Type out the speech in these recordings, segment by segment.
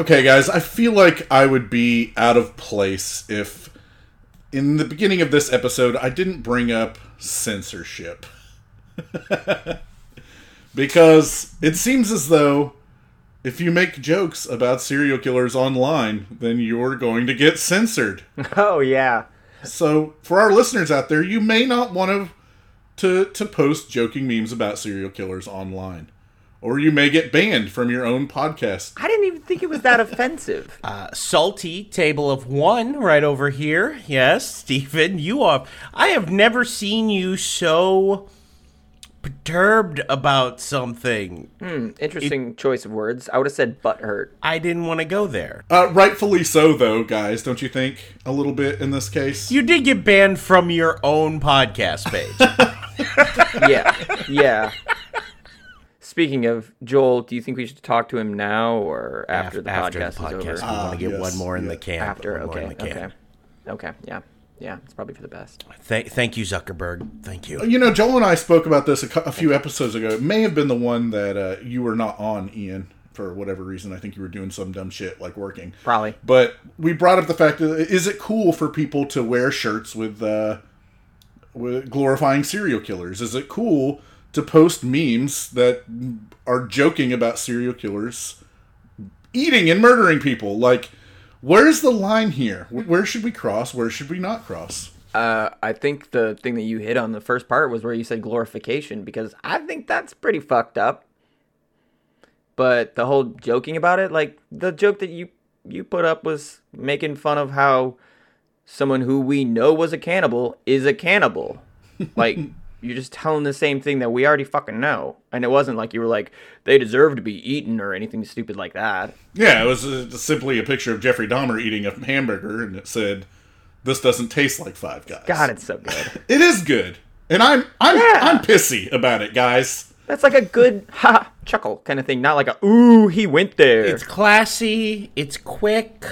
Okay, guys, I feel like I would be out of place if in the beginning of this episode I didn't bring up censorship. because it seems as though if you make jokes about serial killers online, then you're going to get censored. Oh yeah. So, for our listeners out there, you may not want to to to post joking memes about serial killers online. Or you may get banned from your own podcast. I didn't even think it was that offensive. Uh, salty table of one right over here. Yes, Stephen, you are. I have never seen you so perturbed about something. Interesting choice of words. I would have said butt hurt. I didn't want to go there. Uh, rightfully so, though, guys. Don't you think? A little bit in this case. You did get banned from your own podcast page. Yeah. yeah. Speaking of Joel, do you think we should talk to him now or after, the After podcast, the podcast, is we over? want to get yes, one more in yeah. the can. after. One more Okay. in the can. Okay. Okay. Yeah. Yeah. It's probably for the best. Thank, thank you, Zuckerberg. Thank you. You know, Joel and I spoke about this a, a few episodes ago. It may have been the one that uh, you were not on, Ian, for whatever reason. I think you were doing some dumb shit like working. Probably. But we brought up the fact that is it cool for people to wear shirts with, uh, with glorifying serial killers? Is it cool to post memes that are joking about serial killers eating and murdering people? Like, where's the line here? Where should we cross? Where should we not cross? Uh, I think the thing that you hit on the first part was where you said glorification because I think that's pretty fucked up. But the whole joking about it, like the joke that you you put up was making fun of how someone who we know was a cannibal is a cannibal. like you're just telling the same thing that we already fucking know. And it wasn't like you were like they deserve to be eaten or anything stupid like that. Yeah, it was uh, simply a picture of Jeffrey Dahmer eating a hamburger, and it said, "This doesn't taste like Five Guys." God, it's so good. it is good, and I'm I'm Yeah. I'm pissy about it, guys. That's like a good ha chuckle kind of thing, not like a ooh he went there. It's classy. It's quick.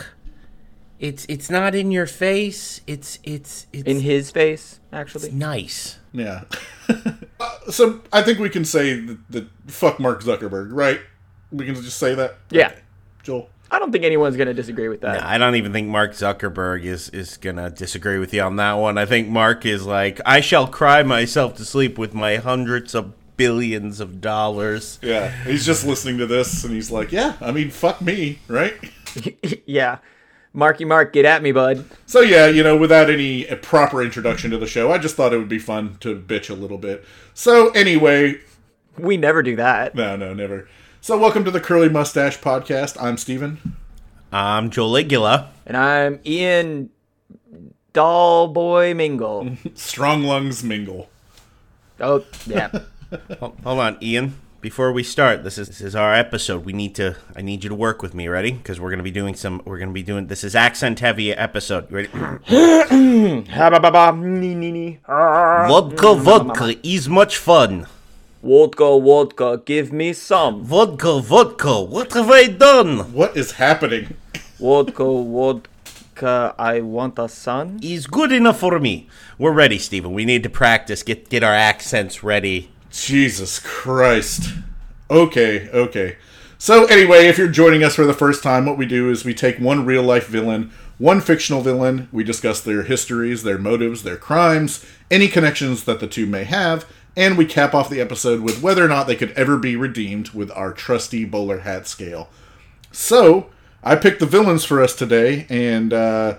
It's it's not in your face. It's it's it's in his face, actually. nice. Yeah. Uh, so I think we can say that, that fuck Mark Zuckerberg, right? We can just say that. Yeah. Joel. I don't think anyone's gonna disagree with that. I don't even think Mark Zuckerberg is is gonna disagree with you on that one. I think Mark is like, I shall cry myself to sleep with my hundreds of billions of dollars. Yeah, he's just listening to this, and he's like, "Yeah, I mean, fuck me, right?" yeah. Marky Mark, get at me, bud. So yeah, you know, without any proper introduction to the show, I just thought it would be fun to bitch a little bit. So anyway, We never do that. no, no, never. So welcome to the Curly Mustache Podcast. I'm Steven. I'm Joligula. And I'm Ian Doll Boy Mingle. Strong lungs mingle. oh, yeah. Hold, hold on, Ian. Before we start, this is this is our episode. We need to. I need you to work with me. Ready? Because we're gonna be doing some. We're gonna be doing. This is accent heavy episode. You ready? Vodka, vodka is much fun. Vodka, vodka, give me some. Vodka, vodka. What have I done? What is happening? Vodka, vodka, I want a son. Is good enough for me. We're ready, Stephen. We need to practice. Get get our accents ready. Jesus Christ. Okay, okay. So, anyway, if you're joining us for the first time, what we do is we take one real life villain, one fictional villain, we discuss their histories, their motives, their crimes, any connections that the two may have, and we cap off the episode with whether or not they could ever be redeemed with our trusty bowler hat scale. So, I picked the villains for us today, and uh,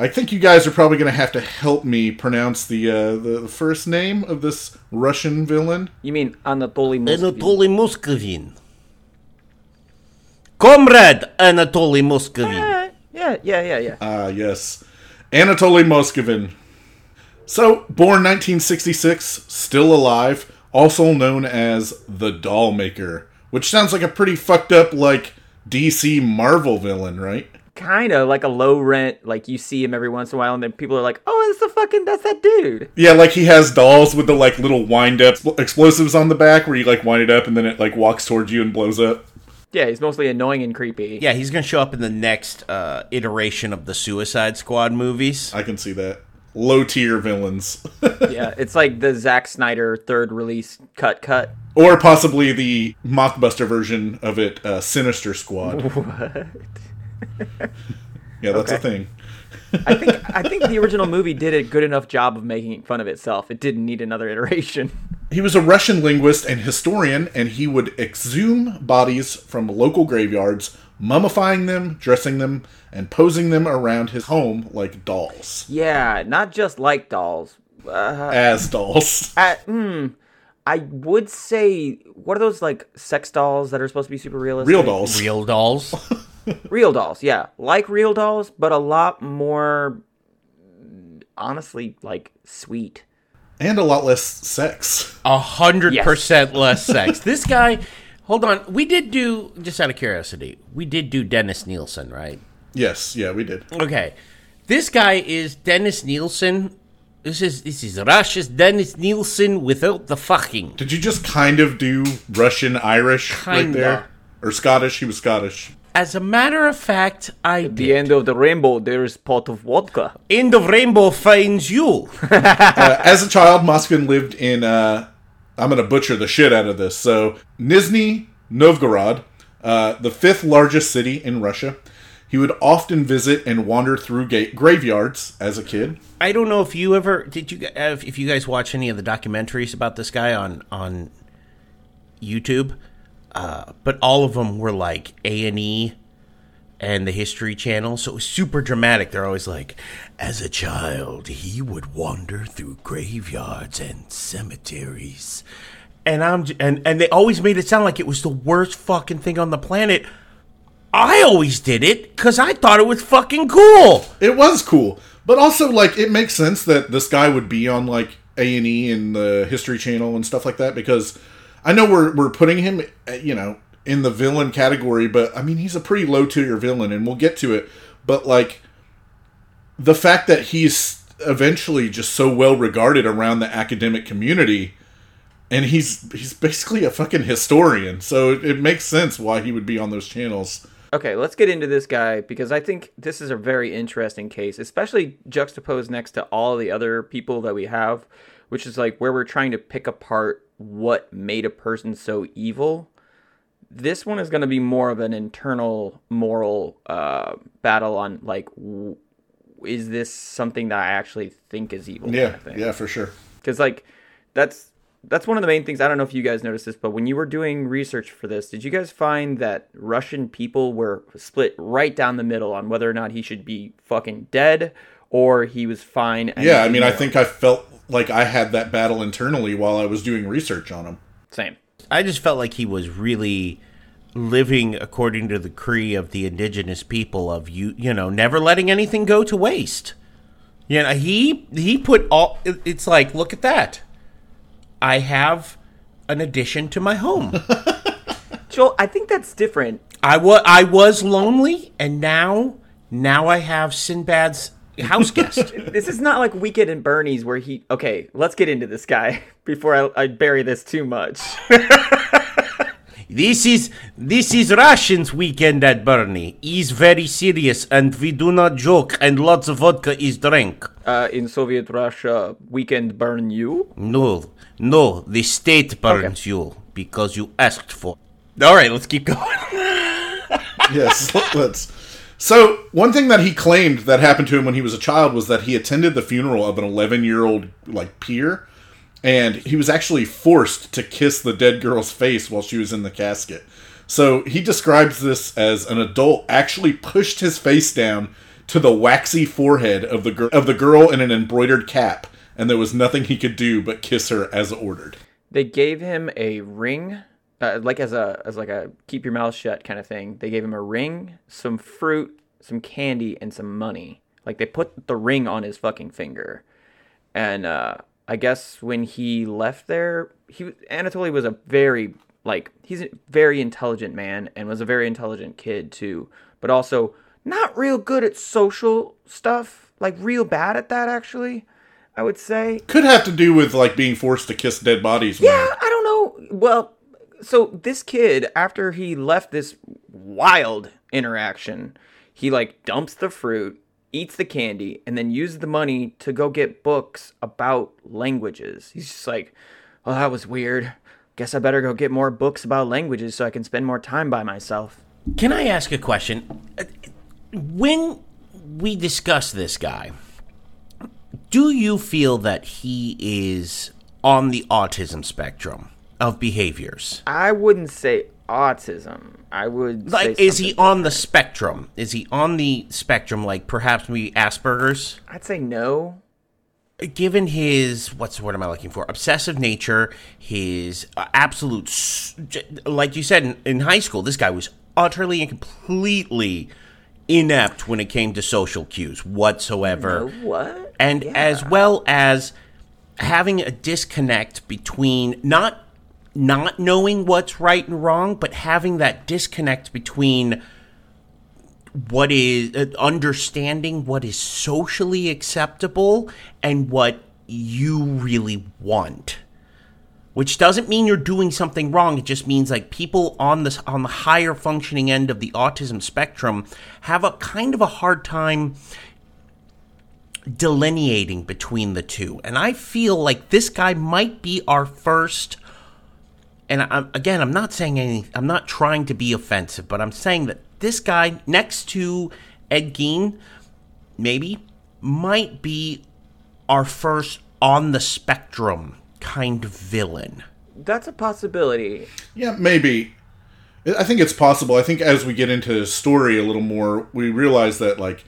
I think you guys are probably going to have to help me pronounce the, uh, the the first name of this Russian villain. You mean Anatoly Moskvin? Anatoly Muscovin. Comrade Anatoly Muscovin. Uh, yeah, yeah, yeah, yeah. Ah, yes. Anatoly Moskvin. So, born 1966, still alive, also known as the Doll Maker, which sounds like a pretty fucked up, like, DC Marvel villain, right? Kind of like a low rent. Like you see him every once in a while, and then people are like, "Oh, it's the fucking that's that dude." Yeah, like he has dolls with the, like, little wind up explosives on the back where you, like, wind it up and then it, like, walks towards you and blows up. Yeah, he's mostly annoying and creepy. Yeah, he's gonna show up in the next uh, iteration of the Suicide Squad movies. I can see that. low tier villains, yeah, it's like the Zack Snyder third release cut cut. or possibly the mockbuster version of it, uh, Sinister Squad. What? Yeah, that's a thing. I think I think the original movie did a good enough job of making fun of itself. It didn't need another iteration. He was a Russian linguist and historian, and he would exhume bodies from local graveyards, mummifying them, dressing them, and posing them around his home like dolls. Yeah, not just like dolls. Uh, As dolls. I, hmm, I would say what are those like sex dolls that are supposed to be super realistic? Real dolls. Real dolls. Real dolls, yeah, like real dolls, but a lot more, honestly, like sweet. And a lot less sex. A hundred Yes. percent less sex. This guy. Hold on. We did do just out of curiosity. We did do Dennis Nilsen, right? Yes, yeah, we did. Okay. This guy is Dennis Nilsen. This is this is Russia's Dennis Nilsen without the fucking. Did you just kind of do Russian Irish right Kinda. there? Or Scottish? He was Scottish. As a matter of fact, I At the end of the rainbow, there is pot of vodka. End of rainbow finds you. Uh, as a child, Moskvin lived in, uh, I'm going to butcher the shit out of this. So, Nizhny Novgorod, uh, the fifth largest city in Russia. He would often visit and wander through ga- graveyards as a kid. I don't know if you ever did you uh, if you guys watch any of the documentaries about this guy on on YouTube, uh, but all of them were like A and E and the History Channel, so it was super dramatic. They're always like, as a child, he would wander through graveyards and cemeteries, and I'm and and they always made it sound like it was the worst fucking thing on the planet. I always did it because I thought it was fucking cool. It was cool, but also like it makes sense that this guy would be on like A and E and the History Channel and stuff like that because I know we're we're putting him, uh, you know, in the villain category, but I mean he's a pretty low tier villain, and we'll get to it. But like the fact that he's eventually just so well regarded around the academic community. And he's he's basically a fucking historian, so it, it makes sense why he would be on those channels. Okay, let's get into this guy because I think this is a very interesting case, especially juxtaposed next to all the other people that we have, which is like where we're trying to pick apart what made a person so evil. This one is going to be more of an internal moral uh, battle on like, w- is this something that I actually think is evil? Yeah, yeah, for sure. because like that's that's one of the main things i don't know if you guys noticed this but when you were doing research for this did you guys find that russian people were split right down the middle on whether or not he should be fucking dead or he was fine and Yeah, I mean, I think I felt like I had that battle internally while I was doing research on him. same I just felt like he was really living according to the creed of the indigenous people of you you know never letting anything go to waste. You know he he put all it's like look at that. I have an addition to my home. joel i think that's different I was I was lonely and now now I have Sinbad's house guest. this is not like weekend at bernie's where he okay let's get into this guy before i, I bury this too much This is this is Russians weekend at Bernie. He's very serious and we do not joke and lots of vodka is drank. uh, in soviet russia weekend burn you No, no, the state burns you because you asked for. All right, let's keep going. Yes, let's. So, one thing that he claimed that happened to him when he was a child was that he attended the funeral of an 11 year old, like, peer, and he was actually forced to kiss the dead girl's face while she was in the casket. So, he describes this as an adult actually pushed his face down to the waxy forehead of the, gir- of the girl in an embroidered cap, and there was nothing he could do but kiss her as ordered. they gave him a ring uh, like as a as like a keep your mouth shut kind of thing they gave him a ring some fruit some candy and some money like they put the ring on his fucking finger and uh i guess when he left there he was- anatoly was a very like he's a very intelligent man and was a very intelligent kid too but also not real good at social stuff like real bad at that actually i would say Could have to do with, like, being forced to kiss dead bodies. yeah, I don't know. Well, so this kid, after he left this wild interaction, he like dumps the fruit, eats the candy, and then uses the money to go get books about languages. He's just like, well, that was weird. Guess I better go get more books about languages so I can spend more time by myself. Can I ask a question? When we discuss this guy, do you feel that he is on the autism spectrum of behaviors? I wouldn't say autism. I would Like, say is he on the spectrum? Is he on the spectrum, like perhaps maybe Asperger's? I'd say no. given his what's the word am I looking for? Obsessive nature, his uh, absolute, like you said in, in high school, this guy was utterly and completely inept when it came to social cues whatsoever, No, what? and as well as having a disconnect between not not knowing what's right and wrong, but having that disconnect between what is uh, understanding what is socially acceptable and what you really want. Which doesn't mean you're doing something wrong. It just means like people on this on the higher functioning end of the autism spectrum have a kind of a hard time delineating between the two. And i feel like this guy might be our first and I, again, I'm not saying any, I'm not trying to be offensive, but I'm saying that this guy next to Ed Gein, maybe, might be our first on the spectrum kind of villain. That's a possibility. Yeah, maybe. I think it's possible. I think as we get into the story a little more, we realize that, like,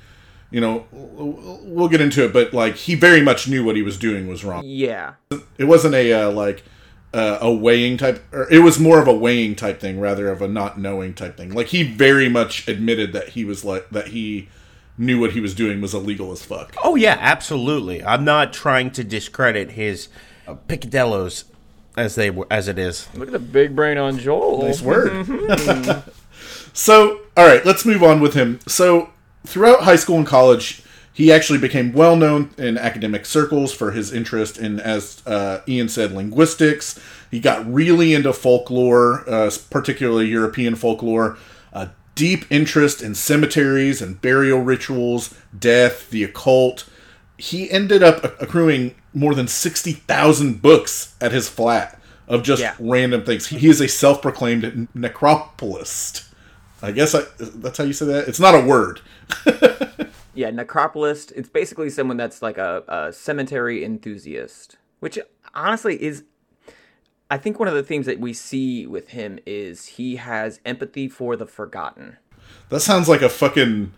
you know, we'll get into it, but, like, he very much knew what he was doing was wrong. Yeah. It wasn't a, uh, like, uh, a weighing type, or it was more of a weighing type thing rather of a not knowing type thing. Like, he very much admitted that he was, like, that he knew what he was doing was illegal as fuck. Oh yeah, absolutely. I'm not trying to discredit his uh, picadillos as they were as it is. Look at the big brain on Joel. Nice word. so, all right, let's move on with him. So, throughout high school and college, he actually became well known in academic circles for his interest in, as uh, Ian said, linguistics. He got really into folklore, uh, particularly European folklore. A deep interest in cemeteries and burial rituals, death, the occult. He ended up accruing more than 60,000 books at his flat of just Yeah. random things. He is a self-proclaimed necropolist. I guess I, that's how you say that. It's not a word. Yeah, necropolist. It's basically someone that's like a, a cemetery enthusiast, which honestly is. I think one of the themes that we see with him is he has empathy for the forgotten. That sounds like a fucking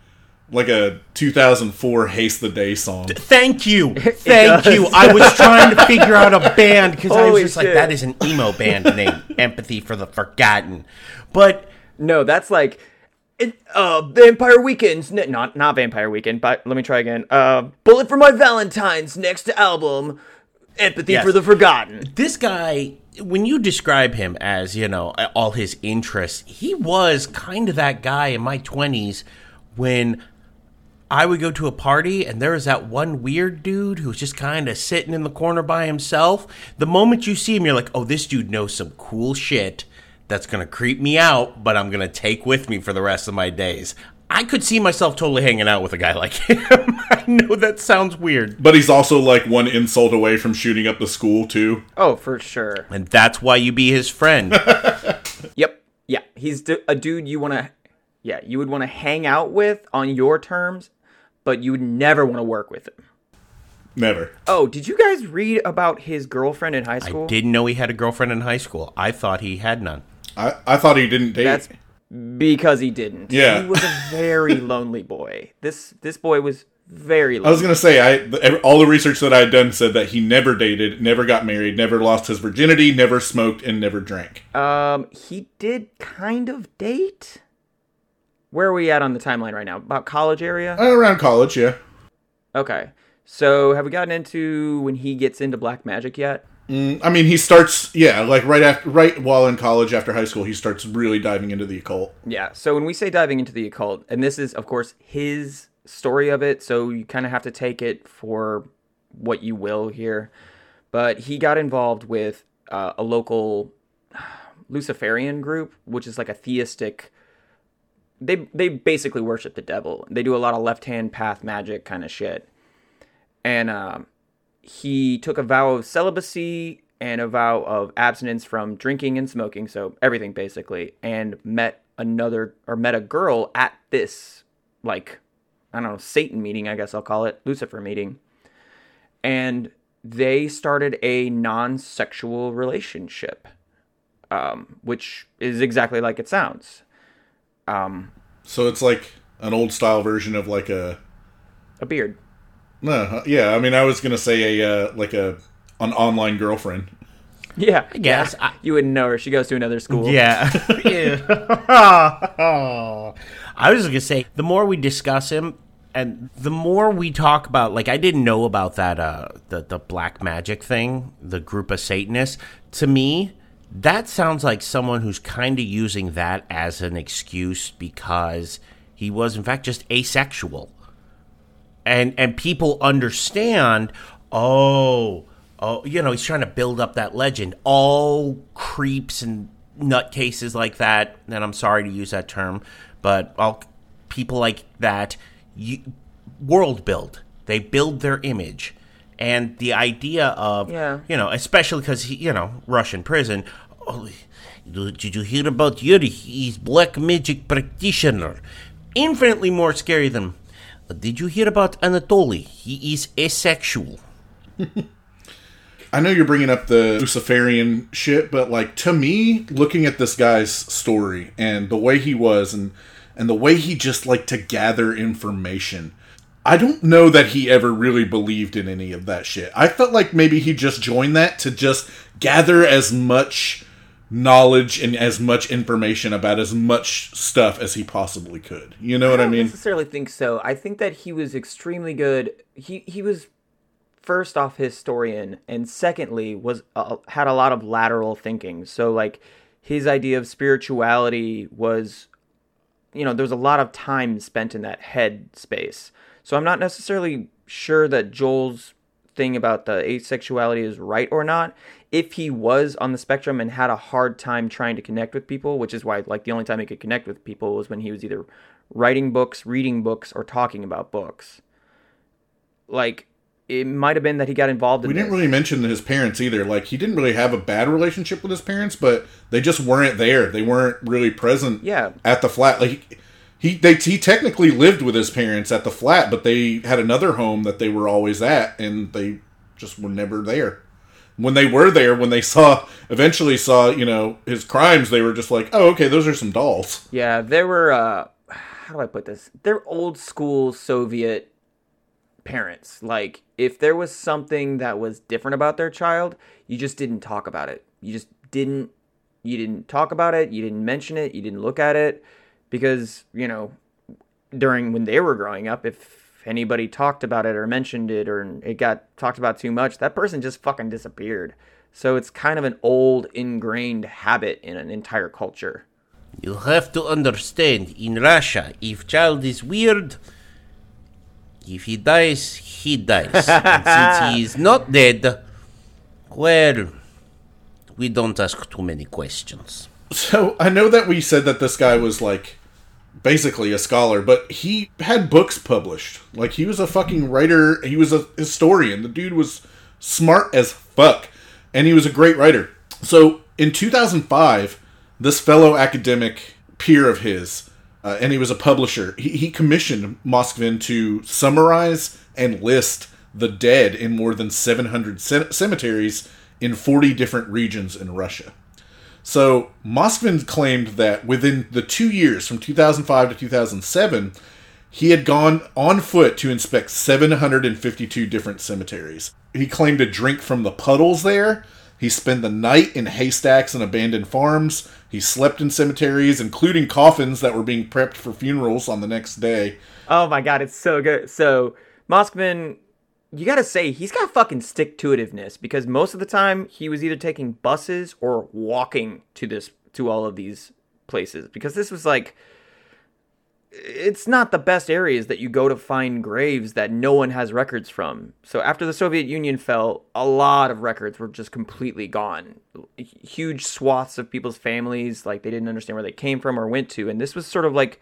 like a 2004 Haste the Day song. Thank you, thank you. I was trying to figure out a band because I was Holy just like, that is an emo band name, Empathy for the Forgotten. But No, that's like it, uh Vampire Weekends. Not not Vampire Weekend, but let me try again. Uh Bullet for My Valentine's next album. Empathy Yes. for the Forgotten. this guy, when you describe him as, you know, all his interests, he was kind of that guy in my 20s when I would go to a party and there was that one weird dude who's just kind of sitting in the corner by himself. The moment you see him, you're like, oh, this dude knows some cool shit that's going to creep me out, but I'm going to take with me for the rest of my days. I could see myself totally hanging out with a guy like him. I know that sounds weird. But he's also like one insult away from shooting up the school too. Oh, for sure. And that's why you be his friend. Yep. Yeah, he's d- a dude you want to yeah, you would want to hang out with on your terms, but you would never want to work with him. Never. Oh, did you guys read about his girlfriend in high school? I didn't know he had a girlfriend in high school. I thought he had none. I, I thought he didn't date. That's because he didn't. Yeah. He was a very lonely boy. This this boy was very Lonely. I was gonna say, I the- all the research that I had done said that he never dated, never got married, never lost his virginity, never smoked, and never drank. Um, he did kind of date. Where are we at on the timeline right now? About college area? Uh, Around college, yeah. Okay. So have we gotten into when he gets into black magic yet? I mean, he starts, yeah, like right after, right while in college after high school, he starts really diving into the occult. Yeah. So when we say diving into the occult, and this is of course his story of it, so you kind of have to take it for what you will here. But he got involved with uh, a local Luciferian group, which is like a theistic they they basically worship the devil. They do a lot of left hand path magic kind of shit. And um, he took a vow of celibacy and a vow of abstinence from drinking and smoking, so everything basically, and met another or met a girl at this like I don't know Satan meeting, I guess I'll call it Lucifer meeting, and they started a non-sexual relationship, um, which is exactly like it sounds. Um, So it's like an old style version of like a a beard. No, yeah. I mean, I was gonna say a uh, like a an online girlfriend. Yeah, I guess. I- you wouldn't know her. She goes to another school. Yeah. I was gonna say the more we discuss him and the more we talk about like I didn't know about that uh the the black magic thing, the group of Satanists. To me, that sounds like someone who's kind of using that as an excuse because he was in fact just asexual. And and people understand, oh, oh, you know, he's trying to build up that legend. All creeps and nutcases like that, and I'm sorry to use that term, but all people like that you, world build. They build their image. And the idea of, Yeah. you know, especially because he, you know, Russian prison. Oh, did you hear about Yuri? He's black magic practitioner. Infinitely more scary than. Did you hear about Anatoly? He is asexual. I know you're bringing up the Luciferian shit, but like to me, looking at this guy's story and the way he was and and the way he just liked to gather information, I don't know that he ever really believed in any of that shit. I felt like maybe he just joined that to just gather as much knowledge and as much information about as much stuff as he possibly could. You know what I don't mean? necessarily think so. I think that he was extremely good. He he was first off historian, and secondly was uh, had a lot of lateral thinking. So like his idea of spirituality was, you know, there was a lot of time spent in that head space. So I'm not necessarily sure that Joel's thing about the asexuality is right or not. If he was on the spectrum and had a hard time trying to connect with people, which is why like the only time he could connect with people was when he was either writing books, reading books, or talking about books. Like it might have been that he got involved in We didn't this. really mention his parents either. Like he didn't really have a bad relationship with his parents, but they just weren't there. They weren't really present. Yeah. At the flat, like he they he technically lived with his parents at the flat, but they had another home that they were always at, and they just were never there. When they were there, when they saw eventually saw you know his crimes, they were just like, oh okay, those are some dolls. Yeah, there were uh how do I put this? They're old school Soviet parents. Like if there was something that was different about their child, you just didn't talk about it. You just didn't you didn't talk about it, you didn't mention it, you didn't look at it because, you know, during when they were growing up, if anybody talked about it or mentioned it or it got talked about too much, that person just fucking disappeared. So it's kind of an old ingrained habit in an entire culture. You have to understand, in Russia, if child is weird, if he dies, he dies. and since he is not dead, well, we don't ask too many questions. So I know that we said that this guy was like basically a scholar, but he had books published. Like he was a fucking writer. He was a historian. The dude was smart as fuck, and he was a great writer. So in 2005, this fellow academic peer of his, uh, and he was a publisher, he, he commissioned Moskvin to summarize and list the dead in more than 700 ce- cemeteries in 40 different regions in Russia. So Moskvin claimed that within the two years from 2005 to 2007, he had gone on foot to inspect 752 different cemeteries. He claimed to drink from the puddles there. He spent the night in haystacks and abandoned farms. He slept in cemeteries, including coffins that were being prepped for funerals on the next day. Oh my god, it's so good. So Moskvin, you gotta say he's got fucking stick to itiveness because most of the time he was either taking buses or walking to this to all of these places because this was like it's not the best areas that you go to find graves that no one has records from. So after the Soviet Union fell, a lot of records were just completely gone. Huge swaths of people's families, like they didn't understand where they came from or went to, and this was sort of like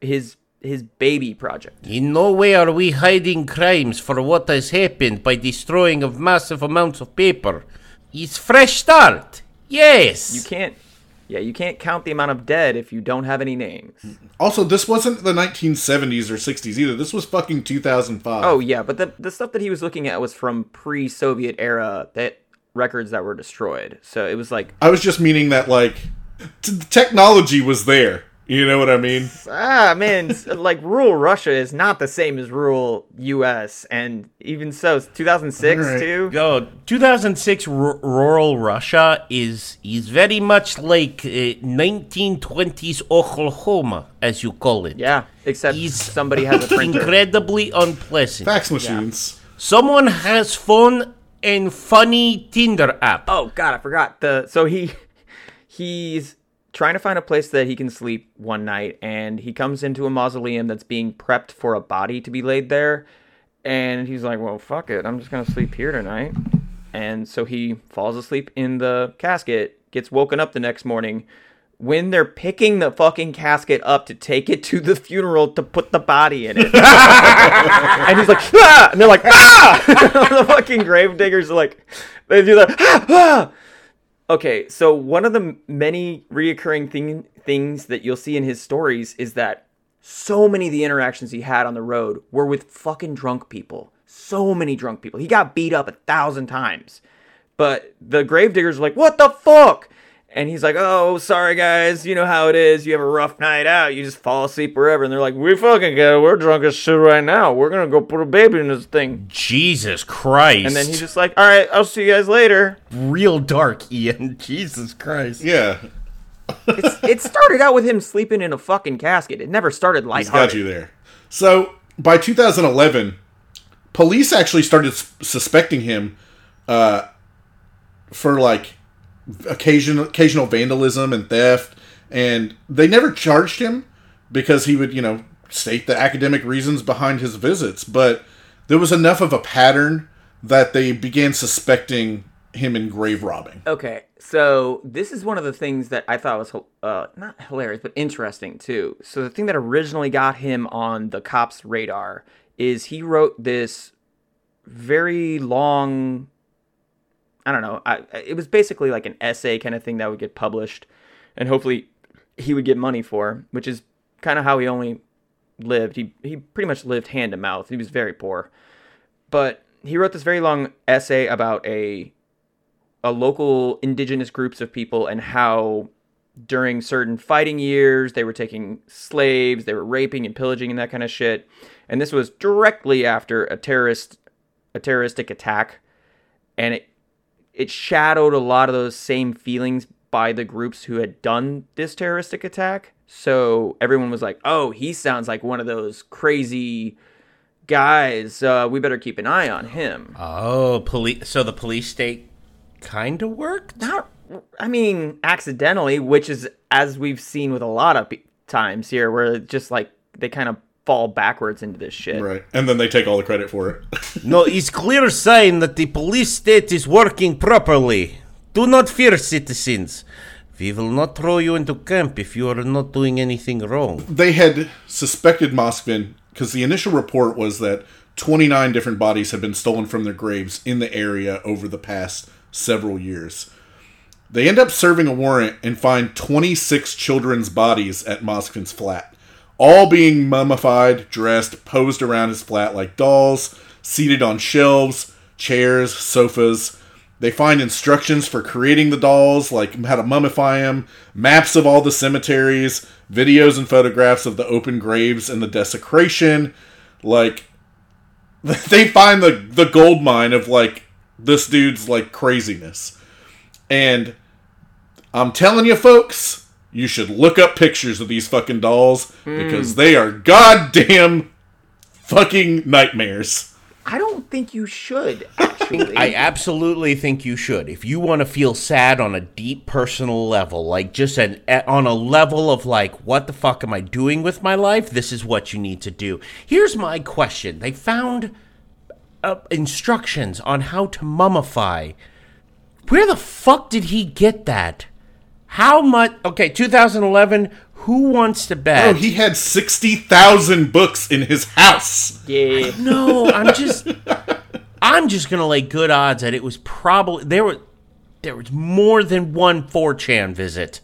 his his baby project. In no way are we hiding crimes for what has happened by destroying of massive amounts of paper. It's fresh start. Yes. You can't yeah, you can't count the amount of dead if you don't have any names. Also, this wasn't the 1970s or 60s either. This was fucking 2005. Oh yeah, but the the stuff that he was looking at was from pre-Soviet era that records that were destroyed. So it was like I was just meaning that like t- the technology was there. You know what I mean? ah man, s- like rural Russia is not the same as rural U.S. and even so, 2006 Alright. too. Yo, 2006 r- rural Russia is is very much like uh, 1920s Oklahoma, as you call it. Yeah, except He's somebody has a printer. Incredibly unpleasant. Fax machines. Someone has phone and funny Tinder app. Oh god, I forgot the. So he he's trying to find a place that he can sleep one night, and he comes into a mausoleum that's being prepped for a body to be laid there, and he's like, "Well, fuck it, I'm just gonna sleep here tonight." And so he falls asleep in the casket, gets woken up the next morning. When they're picking the fucking casket up to take it to the funeral to put the body in it, and he's like, ah! and they're like, ah! the fucking grave diggers are like, they do that, ah! ah! Okay, so one of the many reoccurring thing, things that you'll see in his stories is that so many of the interactions he had on the road were with fucking drunk people. So many drunk people. He got beat up a thousand times. But the gravediggers are like, what the fuck? And he's like, oh, sorry guys, you know how it is. You have a rough night out. You just fall asleep wherever. And they're like, we fucking get it. We're drunk as shit right now. We're gonna go put a baby in this thing. Jesus Christ. And then he's just like, all right, I'll see you guys later. real dark, Ian. Jesus Christ. Yeah, It's, it started out with him sleeping in a fucking casket. It never started he's lighthearted. got you there. So by 2011, police actually started s- suspecting him uh, for like occasional occasional vandalism and theft, and they never charged him because he would you know state the academic reasons behind his visits, but there was enough of a pattern that they began suspecting him in grave robbing. Okay, so this is one of the things that I thought was uh, not hilarious, but interesting too. So the thing that originally got him on the cops' radar is he wrote this very long. I don't know. I, it was basically like an essay kind of thing that would get published, and hopefully he would get money for, which is kind of how he only lived. He he pretty much lived hand to mouth. He was very poor, but he wrote this very long essay about a a local indigenous groups of people and how during certain fighting years they were taking slaves, they were raping and pillaging and that kind of shit. And this was directly after a terrorist a terroristic attack and it it shadowed a lot of those same feelings by the groups who had done this terroristic attack. So everyone was like, "Oh, he sounds like one of those crazy guys. Uh, we better keep an eye on him." Oh, police. So the police state kind of worked? not i mean accidentally which is as we've seen with a lot of times here where just like they kind of fall backwards into this shit Right. And then they take all the credit for it. No, it's clear sign that the police state is working properly. Do not fear, citizens. We will not throw you into camp if you are not doing anything wrong. they had suspected Moskvin because the initial report was that 29 different bodies had been stolen from their graves in the area over the past several years. They end up serving a warrant and find 26 children's bodies at Moskvin's flat, all being mummified, dressed, posed around his flat like dolls, seated on shelves, chairs, sofas. They find instructions for creating the dolls, like how to mummify them, maps of all the cemeteries, videos and photographs of the open graves and the desecration. Like, they find the the gold mine of like this dude's like craziness. And I'm telling you, folks, you should look up pictures of these fucking dolls because they are goddamn fucking nightmares. i don't think you should actually I absolutely think you should. If you want to feel sad on a deep personal level, like just an on a level of like, what the fuck am I doing with my life? This is what you need to do. Here's my question: They found uh, instructions on how to mummify. Where the fuck did he get that? How much? Okay, 2011. Who wants to bet? Oh, he had 60,000 books in his house. Yeah. No, I'm just I'm just gonna lay good odds that it was probably there were there was more than one 4chan visit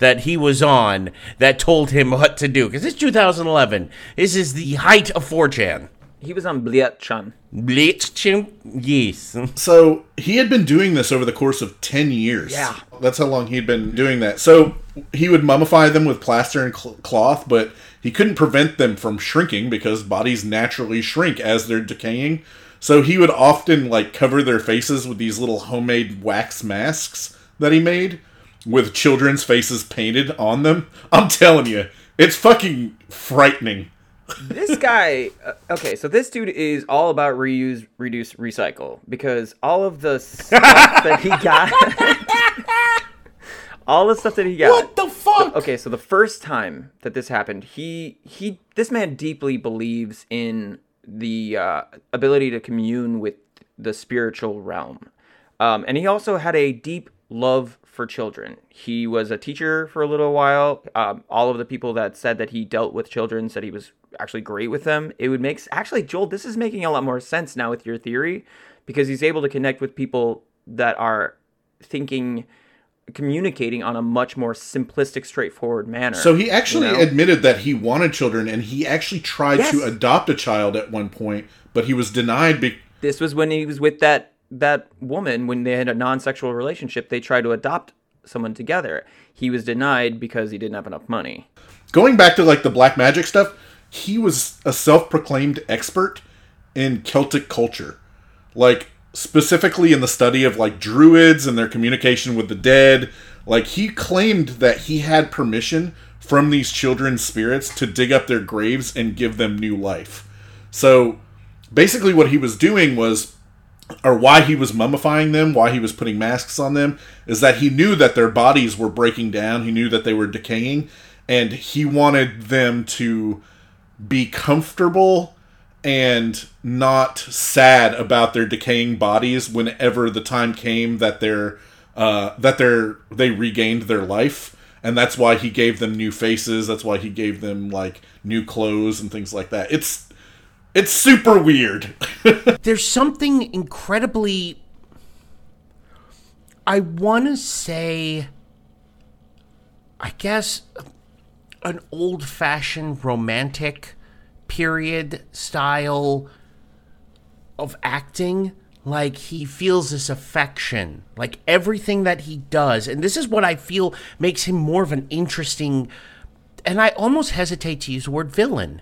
that he was on that told him what to do. Because it's 2011. This is the height of 4chan. He was on Bliatchan. Blitzchan? Yes. So he had been doing this over the course of 10 years. Yeah. That's how long he'd been doing that. So he would mummify them with plaster and cl- cloth, but he couldn't prevent them from shrinking because bodies naturally shrink as they're decaying. So he would often like cover their faces with these little homemade wax masks that he made with children's faces painted on them. I'm telling you, it's fucking frightening. This guy uh, okay so this dude is all about reuse reduce recycle because all of the stuff that he got all the stuff that he got What the fuck? okay so the first time that this happened he he this man deeply believes in the uh, ability to commune with the spiritual realm um, and he also had a deep love for children he was a teacher for a little while um, all of the people that said that he dealt with children said he was actually great with them it would make actually joel this is making a lot more sense now with your theory because he's able to connect with people that are thinking communicating on a much more simplistic, straightforward manner. So he actually you know? admitted that he wanted children, and he actually tried Yes. to adopt a child at one point, but he was denied. Be- this was when he was with that that woman when they had a non-sexual relationship. They tried to adopt someone together. He was denied because he didn't have enough money. Going back to like the black magic stuff, he was a self-proclaimed expert in Celtic culture, like specifically in the study of like druids and their communication with the dead. Like he claimed that he had permission from these children's spirits to dig up their graves and give them new life. So basically, what he was doing was or why he was mummifying them, why he was putting masks on them, is that he knew that their bodies were breaking down. He knew that they were decaying, and he wanted them to be comfortable and not sad about their decaying bodies whenever the time came that they're uh, that they're they regained their life. And that's why he gave them new faces. That's why he gave them like new clothes and things like that. It's it's super weird. There's something incredibly. I want to say. I guess. An old fashioned romantic period style of acting. Like he feels this affection. Like everything that he does. And this is what I feel makes him more of an interesting. And I almost hesitate to use the word villain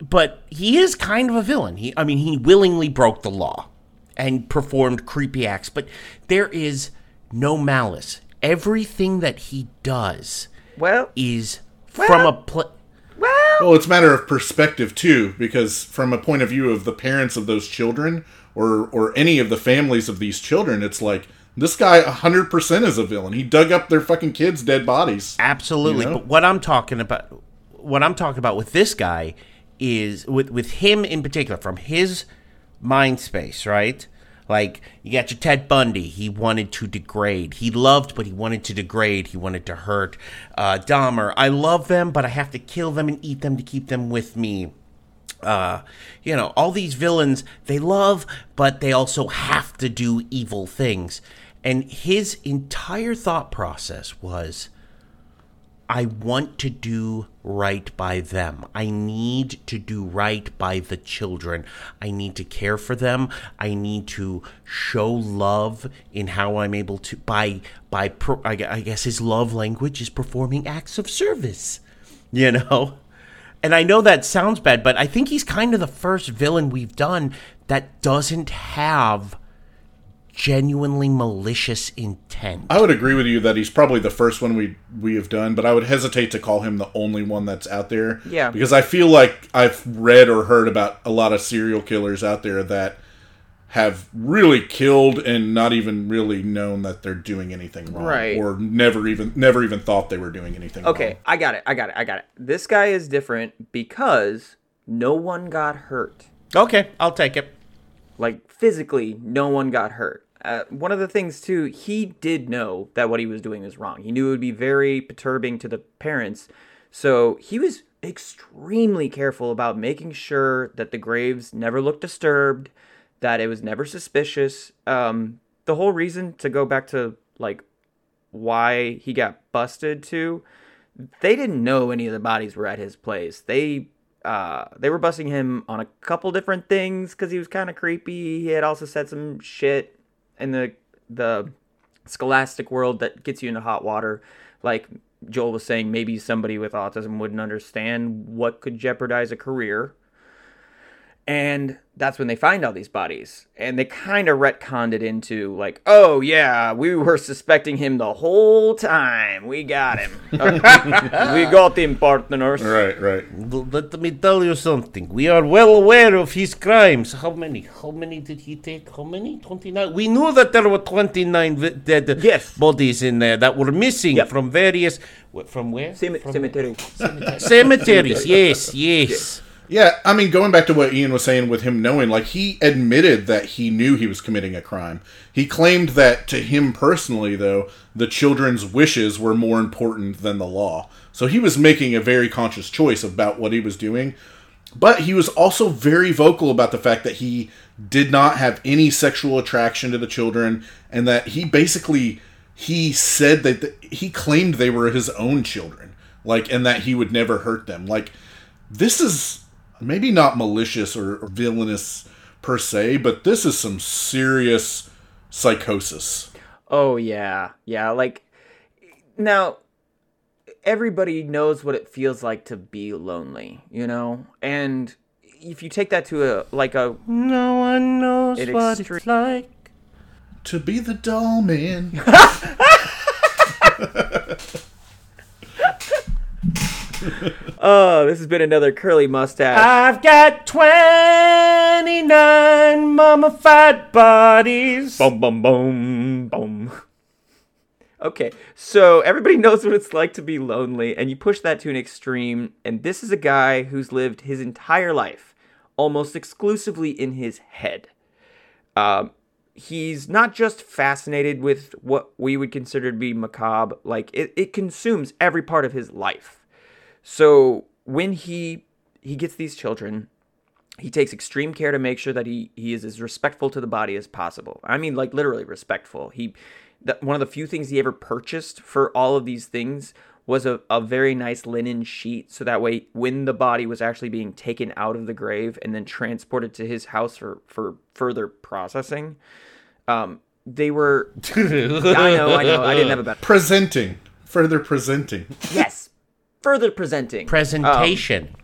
but he is kind of a villain. He, I mean, he willingly broke the law and performed creepy acts, but there is no malice. Everything that he does Well, is Well- from a pl- well, Well, it's a matter of perspective too, because from a point of view of the parents of those children, or or any of the families of these children, it's like this guy hundred percent is a villain. He dug up their fucking kids' dead bodies. absolutely. You know? But what I'm talking about, what I'm talking about with this guy is with with him in particular, from his mind space, right? Like you got your Ted Bundy. He wanted to degrade. He loved, but he wanted to degrade. He wanted to hurt. Uh, Dahmer. I love them, but I have to kill them and eat them to keep them with me. Uh, you know, all these villains they love, but they also have to do evil things. And his entire thought process was, I want to do right by them. I need to do right by the children. I need to care for them. I need to show love in how I'm able to by by pro, I I guess his love language is performing acts of service. You know? And I know that sounds bad, but I think he's kind of the first villain we've done that doesn't have genuinely malicious intent. I would agree with you that he's probably the first one we we have done, but I would hesitate to call him the only one that's out there. Yeah. because I feel like I've read or heard about a lot of serial killers out there that have really killed and not even really known that they're doing anything wrong, Right. Or never even never even thought they were doing anything. okay, wrong. I got it. I got it. I got it. This guy is different because no one got hurt. Okay, I'll take it. Like physically, no one got hurt. uh, one of the things too, he did know that what he was doing was wrong. He knew it would be very perturbing to the parents, so he was extremely careful about making sure that the graves never looked disturbed, that it was never suspicious. Um, the whole reason to go back to like why he got busted too, they didn't know any of the bodies were at his place. They uh, they were busting him on a couple different things because he was kind of creepy. He had also said some shit in the the scholastic world that gets you into hot water. Like Joel was saying, maybe somebody with autism wouldn't understand what could jeopardize a career. And that's when they find all these bodies. And they kind of retconned it into, like, oh, yeah, we were suspecting him the whole time. We got him. We got him, partners. Right, right. L- Let me tell you something. We are well aware of his crimes. How many? How many did he take? How many? 29? We knew that there were 29 vi- dead Yes. bodies in there that were missing Yep. from various. From where? Cem- From- cemetery. Cemeteries, yes, yes. Yeah, I mean, going back to what Ian was saying with him knowing, like, he admitted that he knew he was committing a crime. He claimed that to him personally, though, the children's wishes were more important than the law. So he was making a very conscious choice about what he was doing. But he was also very vocal about the fact that he did not have any sexual attraction to the children and that he basically he said that th- he claimed they were his own children like and that he would never hurt them like this is maybe not malicious or, or villainous per se but this is some serious psychosis Oh yeah, yeah. Like now, everybody knows what it feels like to be lonely, you know. And if you take that to a like a No one knows It what extre- it's like. to be the doll man oh, this has been another curly mustache. I've got 29 mummified bodies. boom, boom, boom, boom. Okay, so everybody knows what it's like to be lonely, and you push that to an extreme. And this is a guy who's lived his entire life almost exclusively in his head. Um, he's not just fascinated with what we would consider to be macabre, like it, it consumes every part of his life. So when he he gets these children, he takes extreme care to make sure that he he is as respectful to the body as possible. I mean, like literally respectful. He that one of the few things he ever purchased for all of these things was a, a very nice linen sheet so that way when the body was actually being taken out of the grave and then transported to his house for for further processing um they were i know i know i didn't have a bad presenting further presenting yes further presenting Presentation.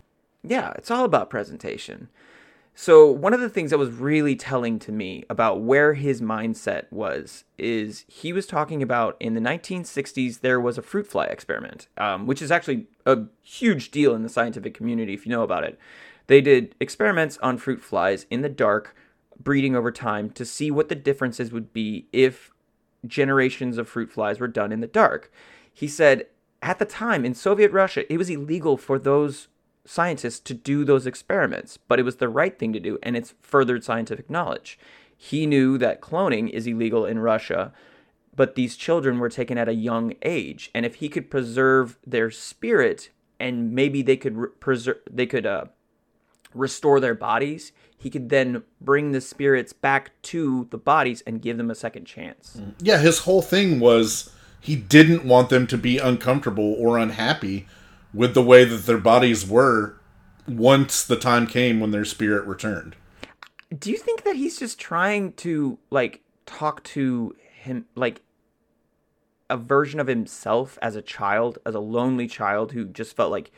yeah, it's all about presentation. So, one of the things that was really telling to me about where his mindset was is he was talking about in the 1960s, there was a fruit fly experiment, um, which is actually a huge deal in the scientific community if you know about it. They did experiments on fruit flies in the dark, breeding over time to see what the differences would be if generations of fruit flies were done in the dark. He said at the time in Soviet Russia, it was illegal for those scientists to do those experiments, but it was the right thing to do, and it's furthered scientific knowledge. He knew that cloning is illegal in Russia, but these children were taken at a young age, and if he could preserve their spirit and maybe they could re- preserve, they could uh, restore their bodies, he could then bring the spirits back to the bodies and give them a second chance. yeah his whole thing was he didn't want them to be uncomfortable or unhappy with the way that their bodies were once the time came when their spirit returned. Do you think that he's just trying to like talk to him like a version of himself as a child, as a lonely child who just felt like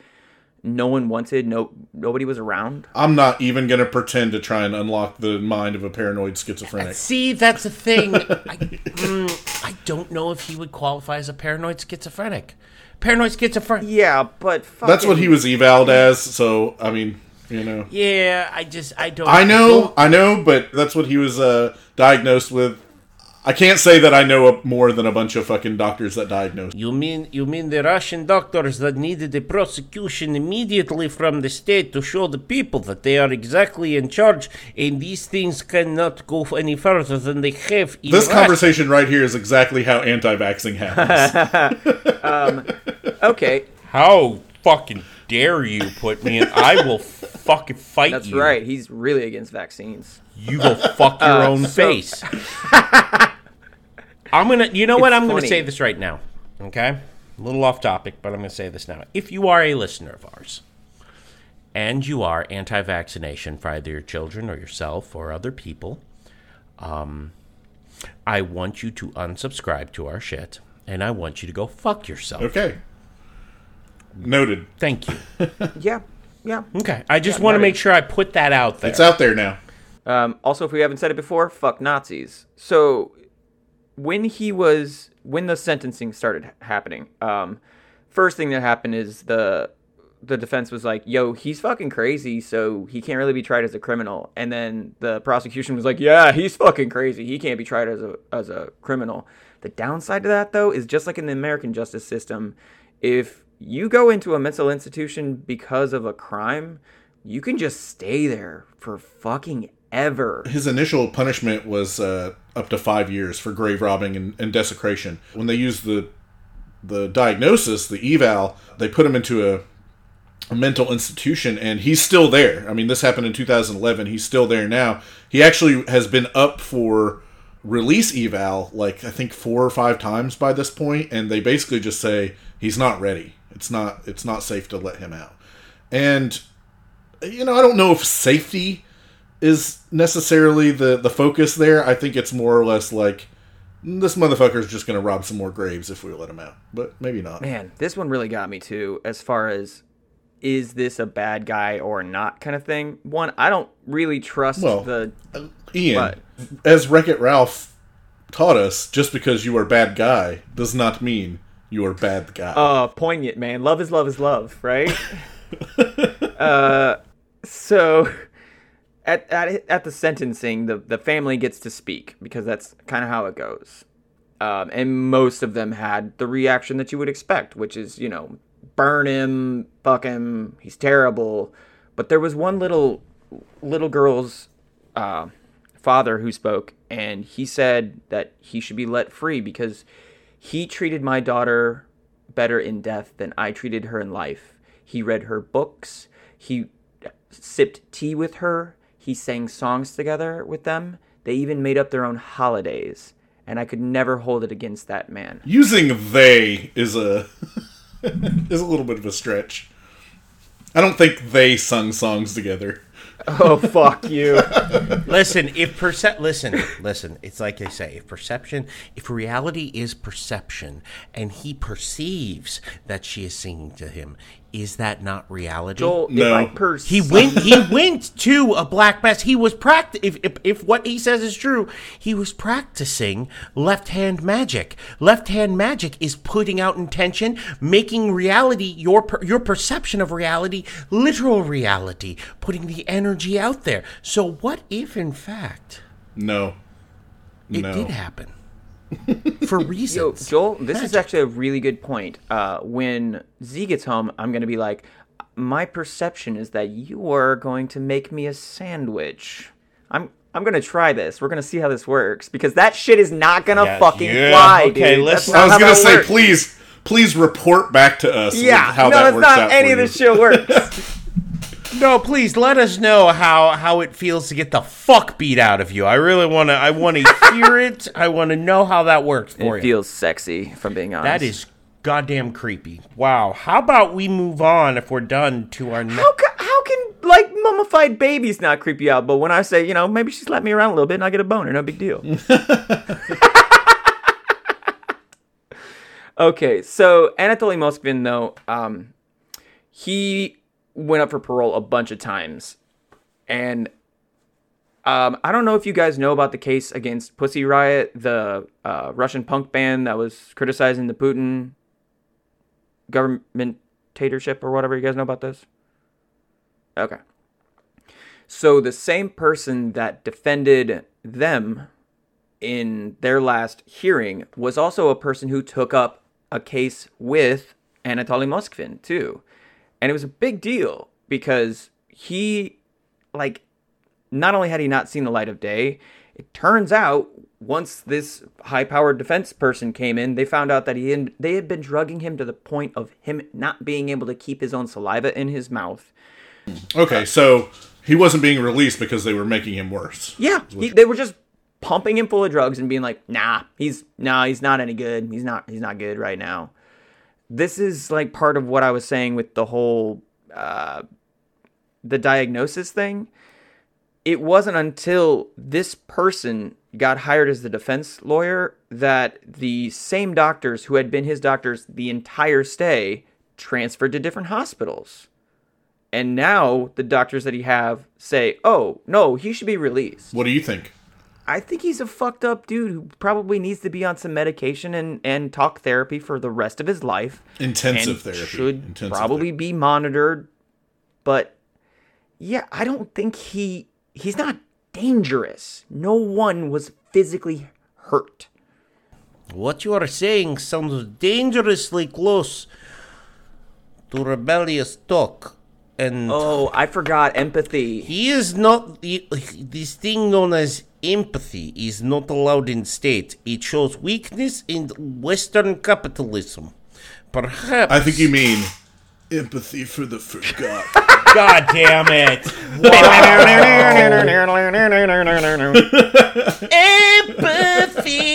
no one wanted, no nobody was around? i'm not even going to pretend to try and unlock the mind of a paranoid schizophrenic See, that's the thing. I, mm, I don't know if he would qualify as a paranoid schizophrenic. Paranoid schizophrenic. Yeah, but that's what he was evaled as so i mean you know Yeah, I just I don't. I know, I know, but that's what he was uh, diagnosed with. I can't say that I know a, more than a bunch of fucking doctors that diagnosed. You mean you mean the Russian doctors that needed the prosecution immediately from the state to show the people that they are exactly in charge and these things cannot go any further than they have in This Russia. conversation right here is exactly how anti-vaxxing happens. Um, okay, How fucking dare you put me in I will fucking fight that's you. right. He's really against vaccines. You go fuck your uh, own so- face. I'm gonna. You know what? It's I'm gonna say this right now. Okay, a little off topic, but I'm gonna say this now. If you are a listener of ours, and you are anti-vaccination for either your children or yourself or other people, um, I want you to unsubscribe to our shit, and I want you to go fuck yourself. okay. Noted. Thank you. Yeah, yeah. Okay, I just Yeah, want to make sure I put that out there. It's out there now. Um, also, if we haven't said it before, fuck Nazis. So, when he was when the sentencing started happening, um, first thing that happened is the the defense was like, "Yo, he's fucking crazy, so he can't really be tried as a criminal." And then the prosecution was like, "Yeah, he's fucking crazy. He can't be tried as a as a criminal." The downside to that, though, is just like in the American justice system, if you go into a mental institution because of a crime, you can just stay there for fucking ever. His initial punishment was uh, up to five years for grave robbing and, and desecration. When they used the the diagnosis, the eval, they put him into a, a mental institution, and he's still there. I mean, this happened in 2011. He's still there now. He actually has been up for release eval like I think four or five times by this point, and they basically just say he's not ready. It's not it's not safe to let him out. And you know, I don't know if safety is necessarily the the focus there. I think it's more or less like this motherfucker's just gonna rob some more graves if we let him out, but maybe not. Man, this one really got me too, as far as is this a bad guy or not kind of thing. One, I don't really trust Well, the. Ian, But- as Wreck It Ralph taught us, just because you are bad guy does not mean you are bad guy. Uh, poignant, man. Love is love is love, right? uh, so at, at at the sentencing, the the family gets to speak because that's kind of how it goes. Um, and most of them had the reaction that you would expect, which is you know, burn him, fuck him, he's terrible. But there was one little little girl's uh, father who spoke, and he said that he should be let free because he treated my daughter better in death than I treated her in life. He read her books. He sipped tea with her. He sang songs together with them. They even made up their own holidays. And I could never hold it against that man. Using they is a is a little bit of a stretch. I don't think they sung songs together. Oh, fuck you. listen, if percep listen, listen, it's like they say, if perception, if reality is perception and he perceives that she is singing to him, is that not reality? Joel, if No. I pers- he went he went to a black mass. He was pract if, if if what he says is true, he was practicing left-hand magic. Left-hand magic is putting out intention, making reality your per, your perception of reality literal reality, putting the energy out there. So what if in fact No. it no. did happen? For Yo, reasons. Joel, this is actually a really good point. Uh, when Z gets home, I'm going to be like, my perception is that you are going to make me a sandwich. I'm I'm going to try this. We're going to see how this works because that shit is not going to Yeah, fucking yeah, fly, okay, dude. let's- I was gonna say, works. please, please report back to us. Yeah, how no, that works not out any of this shit works. No, please let us know how how it feels to get the fuck beat out of you. I really want to. I want to hear it. I want to know how that works for it you. feels sexy, if I'm being honest. that is goddamn creepy. Wow. How about we move on if we're done to our next? How can, how can like mummified babies not creep you out? But when I say, you know, maybe she's let me around a little bit and I get a boner, no big deal. okay, so Anatoly Moskvin, though, um, he went up for parole a bunch of times, and um, I don't know if you guys know about the case against Pussy Riot, the uh, Russian punk band that was criticizing the Putin government dictatorship or whatever. You guys know about this? Okay. So the same person that defended them in their last hearing was also a person who took up a case with Anatoly Moskvin too. And it was a big deal because he like not only had he not seen the light of day, it turns out once this high-powered defense person came in, they found out that he had, they had been drugging him to the point of him not being able to keep his own saliva in his mouth. Okay, so he wasn't being released because they were making him worse. Yeah, he, they were just pumping him full of drugs and being like, "Nah, he's nah, he's not any good. He's not he's not good right now." This is like part of what I was saying with the whole uh, the diagnosis thing. It wasn't until this person got hired as the defense lawyer that the same doctors who had been his doctors the entire stay transferred to different hospitals. And now the doctors that he have say, "Oh, no, he should be released." What do you think? I think he's a fucked up dude who probably needs to be on some medication and, and talk therapy for the rest of his life. Intensive and therapy. Should Intensive probably therapy. be monitored. But yeah, I don't think he he's not dangerous. No one was physically hurt. What you are saying sounds dangerously close to rebellious talk. And Oh, I forgot empathy. he is not. he- This thing known as empathy is not allowed in state. It shows weakness in Western capitalism. Perhaps. I think you mean empathy for the forgot. God damn it. Empathy.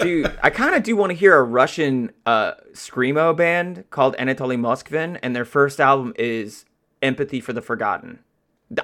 Dude, I kind of do want to hear a Russian uh, screamo band called Anatoly Moskvin, and their first album is Empathy for the Forgotten.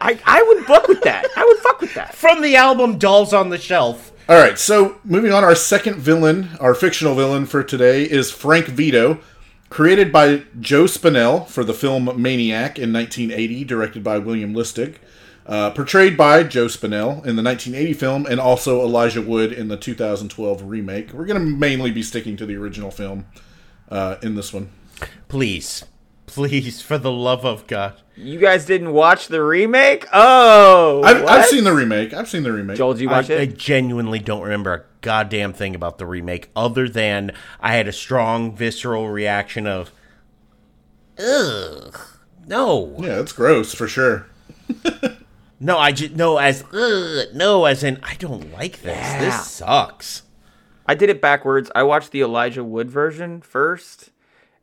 I, I would fuck with that. I would fuck with that. From the album Dolls on the Shelf. All right, so moving on, our second villain, our fictional villain for today is Frank Zito, created by Joe Spinell for the film Maniac in 1980, directed by William Lustig, uh, portrayed by Joe Spinell in the 1980 film, and also Elijah Wood in the 2012 remake. We're going to mainly be sticking to the original film uh, in this one. Please. Please, for the love of God. You guys didn't watch the remake? Oh, I've, I've seen the remake. I've seen the remake. Joel, did you I, watch I it? genuinely don't remember a goddamn thing about the remake other than I had a strong visceral reaction of, ugh, no. Yeah, it's gross for sure. No, I just, no, as, ugh, no, as in, I don't like this. Yeah. This sucks. I did it backwards. I watched the Elijah Wood version first,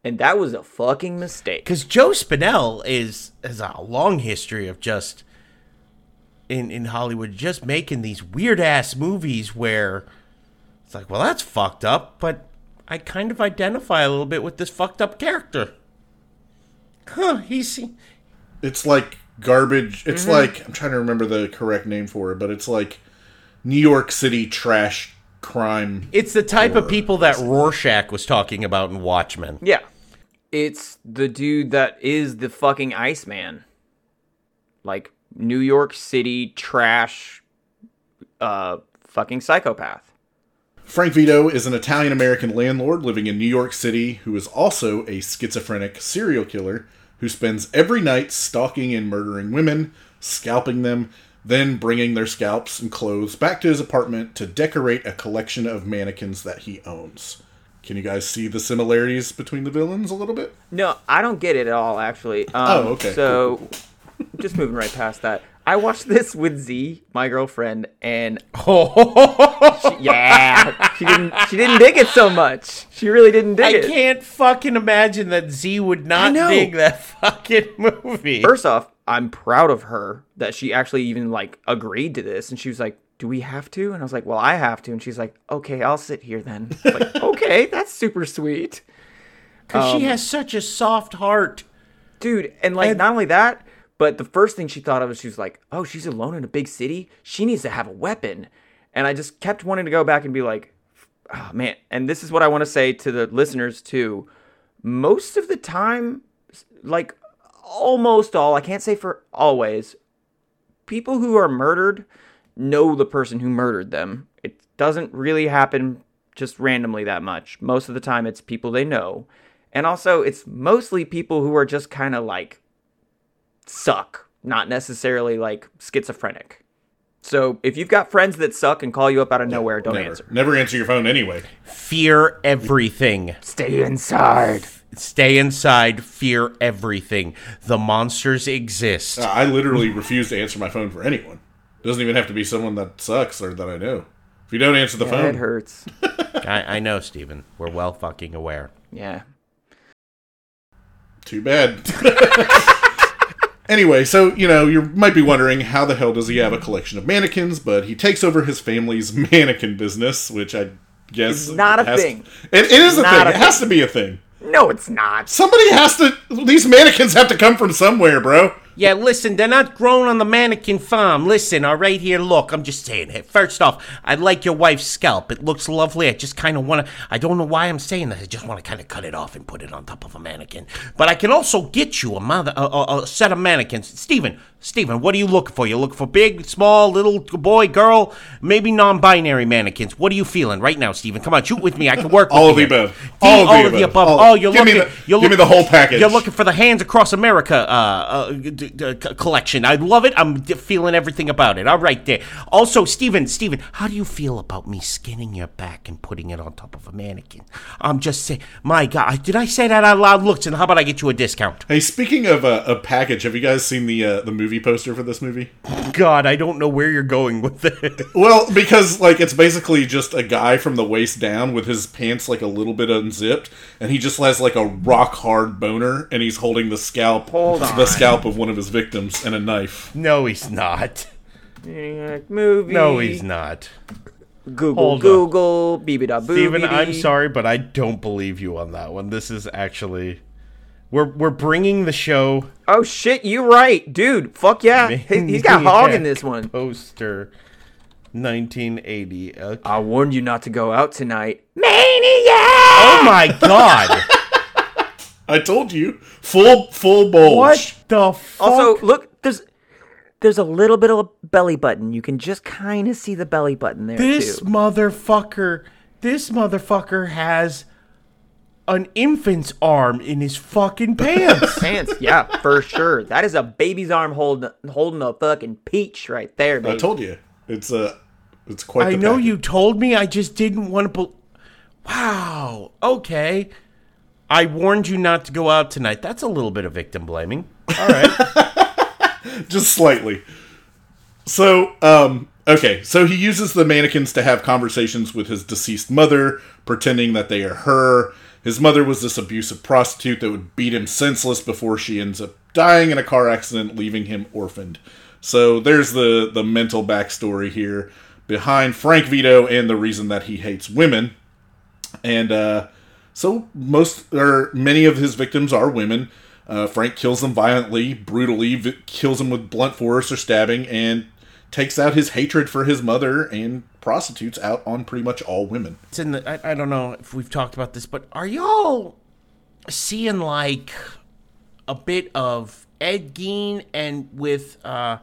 and that was a fucking mistake. Because Joe Spinell is has a long history of just in in Hollywood just making these weird ass movies where it's like, well, that's fucked up, but I kind of identify a little bit with this fucked up character. Huh? He's It's like garbage. It's mm-hmm. like I'm trying to remember the correct name for it, but it's like New York City trash crime. it's the type of people that Rorschach was talking about in Watchmen. Yeah. It's the dude that is the fucking Iceman. Like New York City trash uh fucking psychopath. Frank Zito is an Italian American landlord living in New York City who is also a schizophrenic serial killer who spends every night stalking and murdering women, scalping them, then bringing their scalps and clothes back to his apartment to decorate a collection of mannequins that he owns. Can you guys see the similarities between the villains a little bit? No, I don't get it at all actually. Um, Oh, okay. So just moving right past that. I watched this with Z, my girlfriend, and Oh, yeah, she didn't she didn't dig it so much. She really didn't dig I it. I can't fucking imagine that Z would not dig that fucking movie. First off, I'm proud of her that she actually even like agreed to this, and she was like, "Do we have to?" And I was like, "Well, I have to." And she's like, "Okay, I'll sit here then." Like, okay, that's super sweet, Because Um, she has such a soft heart. dude. And like, not only that, but the first thing she thought of was she was like, "Oh, she's alone in a big city. She needs to have a weapon." And I just kept wanting to go back and be like, "Oh man!" And this is what I want to say to the listeners too. Most of the time, like almost all, I can't say for always, people who are murdered know the person who murdered them. It doesn't really happen just randomly that much. Most of the time, it's people they know. And also, it's mostly people who are just kind of like suck. not necessarily like schizophrenic. So if you've got friends that suck and call you up out of nowhere, don't Never. answer. Never answer your phone anyway. Fear everything. Stay inside. Stay inside. Fear everything. The monsters exist. Uh, I literally refuse to answer my phone for anyone. Doesn't even have to be someone that sucks or that I know. If you don't answer the That phone, it hurts. I, I know, Steven. We're well fucking aware. Yeah. too bad. anyway, so you know you might be wondering how the hell does he have a collection of mannequins? But he takes over his family's mannequin business, which I guess It's not a has- thing. It, it is a thing. a it has to be a thing. No, it's not. Somebody has to. These mannequins have to come from somewhere, bro. Yeah, listen, they're not grown on the mannequin farm. Listen, all right, here, look, I'm just saying. Hey, first off, I like your wife's scalp. It looks lovely. I just kind of want to, I don't know why I'm saying that. I just want to kind of cut it off and put it on top of a mannequin. But I can also get you a, mother, a, a, a set of mannequins. Steven, Steven, what are you looking for? You looking for big, small, little boy, girl, maybe non binary mannequins? What are you feeling right now, Stephen? Come on, shoot with me. I can work with All of the above. The- All of the all of the above. above. All- Oh, you're give me looking. the- you're give me the whole package. You're looking for the Hands Across America uh, uh, d- d- collection. I love it. I'm d- feeling everything about it. All right, there. Also, Stephen, Stephen, how do you feel about me skinning your back and putting it on top of a mannequin? I'm just saying. My God, did I say that out loud? Look, and how about I get you a discount? Hey, speaking of uh, a package, have you guys seen the uh, the movie poster for this movie? God, I don't know where you're going with it. Well, because like it's basically just a guy from the waist down with his pants like a little bit unzipped, and he just has like a rock hard boner, and he's holding the scalp, Hold the on. scalp of one of his victims, and a knife. no, he's not. Movie. No, he's not. Google, Hold. Google, beebe da boo. Steven, I'm sorry, but I don't believe you on that one. This is actually. We're, we're bringing the show Oh shit, you right, dude. Fuck yeah, he, he's got hog in this one. poster 1980. Okay. I warned you not to go out tonight. Maniac! Oh my god! I told you, full full bulge. what the fuck? Also, look, there's there's a little bit of a belly button. You can just kind of see the belly button there this too. motherfucker, this motherfucker has an infant's arm in his fucking pants. Pants, yeah, for sure. That is a baby's arm holding holding a fucking peach right there, I told you, it's a, it's quite. I the know package. you told me. I just didn't want to. Be- wow. Okay. I warned you not to go out tonight. That's a little bit of victim blaming. All right. just slightly. So, um, okay, so he uses the mannequins to have conversations with his deceased mother, pretending that they are her. His mother was this abusive prostitute that would beat him senseless before she ends up dying in a car accident, leaving him orphaned. So there's the the mental backstory here behind Frank Zito and the reason that he hates women. And uh, so most or many of his victims are women. Uh, Frank kills them violently, brutally, vi- kills them with blunt force or stabbing, and takes out his hatred for his mother and prostitutes out on pretty much all women. it's in the. I, I don't know if we've talked about this, but are y'all seeing like a bit of Ed Gein and with uh,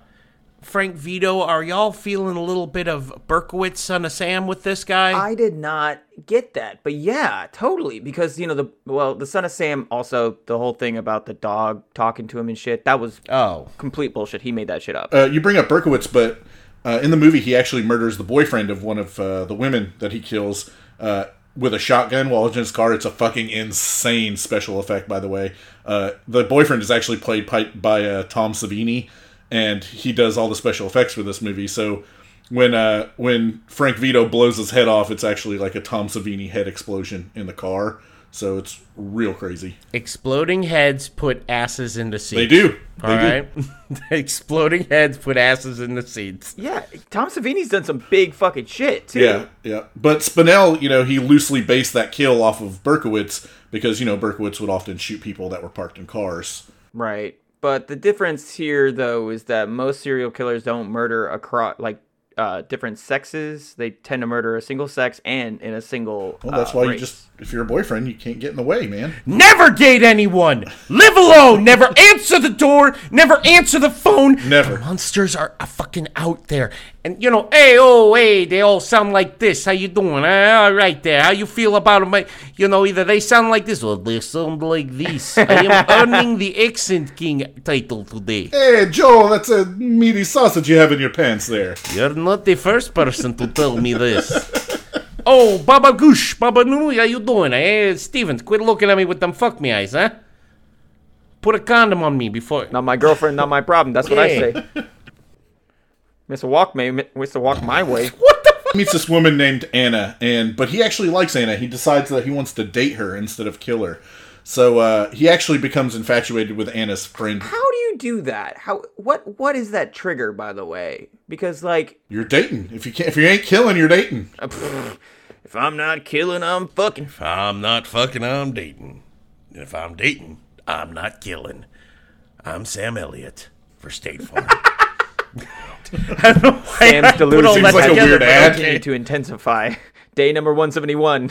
Frank Zito? Are y'all feeling a little bit of Berkowitz, son of Sam, with this guy? I did not get that, but yeah, totally. Because you know the well, the son of Sam. Also, the whole thing about the dog talking to him and shit. That was oh, complete bullshit. He made that shit up. Uh, you bring up Berkowitz, but uh, in the movie, he actually murders the boyfriend of one of uh, the women that he kills uh, with a shotgun while in his car. It's a fucking insane special effect, by the way. Uh, the boyfriend is actually played by, uh, Tom Savini, and he does all the special effects for this movie. So when uh, when Frank Zito blows his head off, it's actually like a Tom Savini head explosion in the car. So it's real crazy. exploding heads put asses into seats. They do. They All do. right, exploding heads put asses in the seats. yeah, Tom Savini's done some big fucking shit too. Yeah, yeah. But Spinell, you know, he loosely based that kill off of Berkowitz because, you know, Berkowitz would often shoot people that were parked in cars. Right. But the difference here, though, is that most serial killers don't murder across like uh, different sexes. They tend to murder a single sex and in a single. Well, that's uh, why you just if you're a boyfriend, you can't get in the way, man. Never date anyone. Live alone. Never answer the door. Never answer the phone. Never. The monsters are uh, fucking out there. And you know, hey, oh, hey, they all sound like this. How you doing? Uh, all right there. How you feel about them? You know, either they sound like this or they sound like this. I am earning the accent king title today. Hey, Joel, that's a meaty sausage you have in your pants there. You're not the first person to tell me this. Oh, Baba Goosh, Baba Noo, how you doing? Hey, Stevens, quit looking at me with them fuck me eyes, huh? Put a condom on me before. Not my girlfriend, not my problem. That's what I say. Mr. Walk may Mr. Walk my way. What the? Fuck? Meets this woman named Anna, and but he actually likes Anna. He decides that he wants to date her instead of kill her. So uh, he actually becomes infatuated with Anna's friend. How do you do that? How what what is that trigger by the way? Because like You're dating. If you can't, if you ain't killing, you're dating. if I'm not killing, I'm fucking. If I'm not fucking, I'm dating. And if I'm dating, I'm not killing. I'm Sam Elliott for State Farm. I don't know why Sam's I put all delusion Seems like a together, weird but ad. okay. continue to intensify. Day number 171.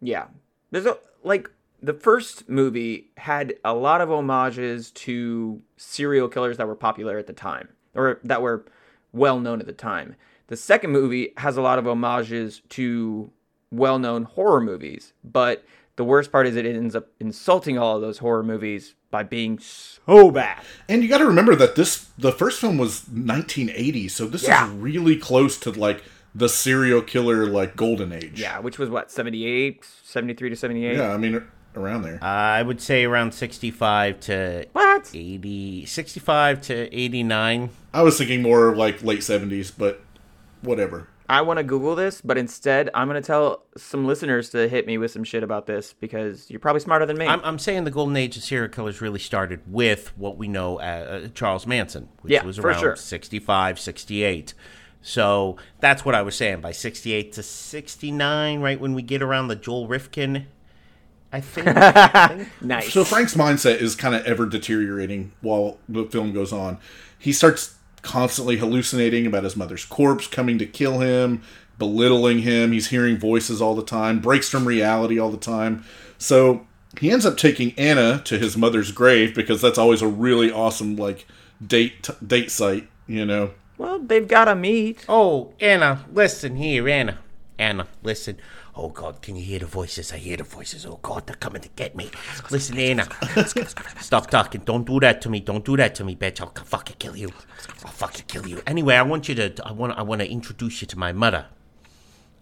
Yeah. There's a like the first movie had a lot of homages to serial killers that were popular at the time or that were well known at the time. The second movie has a lot of homages to well known horror movies, but the worst part is it ends up insulting all of those horror movies by being so bad. And you got to remember that this the first film was 1980, so this Yeah. is really close to like the serial killer like golden age. Yeah, which was what, 78, 73 to 78? yeah. I mean, around there. Uh, I would say around 65 to What? 80, 65 to 89. I was thinking more like late 70s, but whatever. I want to Google this, but instead I'm going to tell some listeners to hit me with some shit about this because you're probably smarter than me. I'm, I'm saying the golden age of serial killers really started with what we know as uh, Charles Manson, which Yeah, was for around sure. 65, 68. So that's what I was saying. By 68 to 69, right when we get around the Joel Rifkin, I think. I think. nice. So Frank's mindset is kind of ever deteriorating while the film goes on. He starts constantly hallucinating about his mother's corpse coming to kill him, belittling him. He's hearing voices all the time, breaks from reality all the time. So he ends up taking Anna to his mother's grave because that's always a really awesome like date date site, you know. well, they've got to meet. Oh, Anna, listen here, Anna. Anna, listen. Oh, God, can you hear the voices? I hear the voices. Oh, God, they're coming to get me. Listen, Anna. Stop talking. Don't do that to me. Don't do that to me, bitch. I'll fucking kill you. I'll fucking kill you. Anyway, I want you to. I want. I want to introduce you to my mother.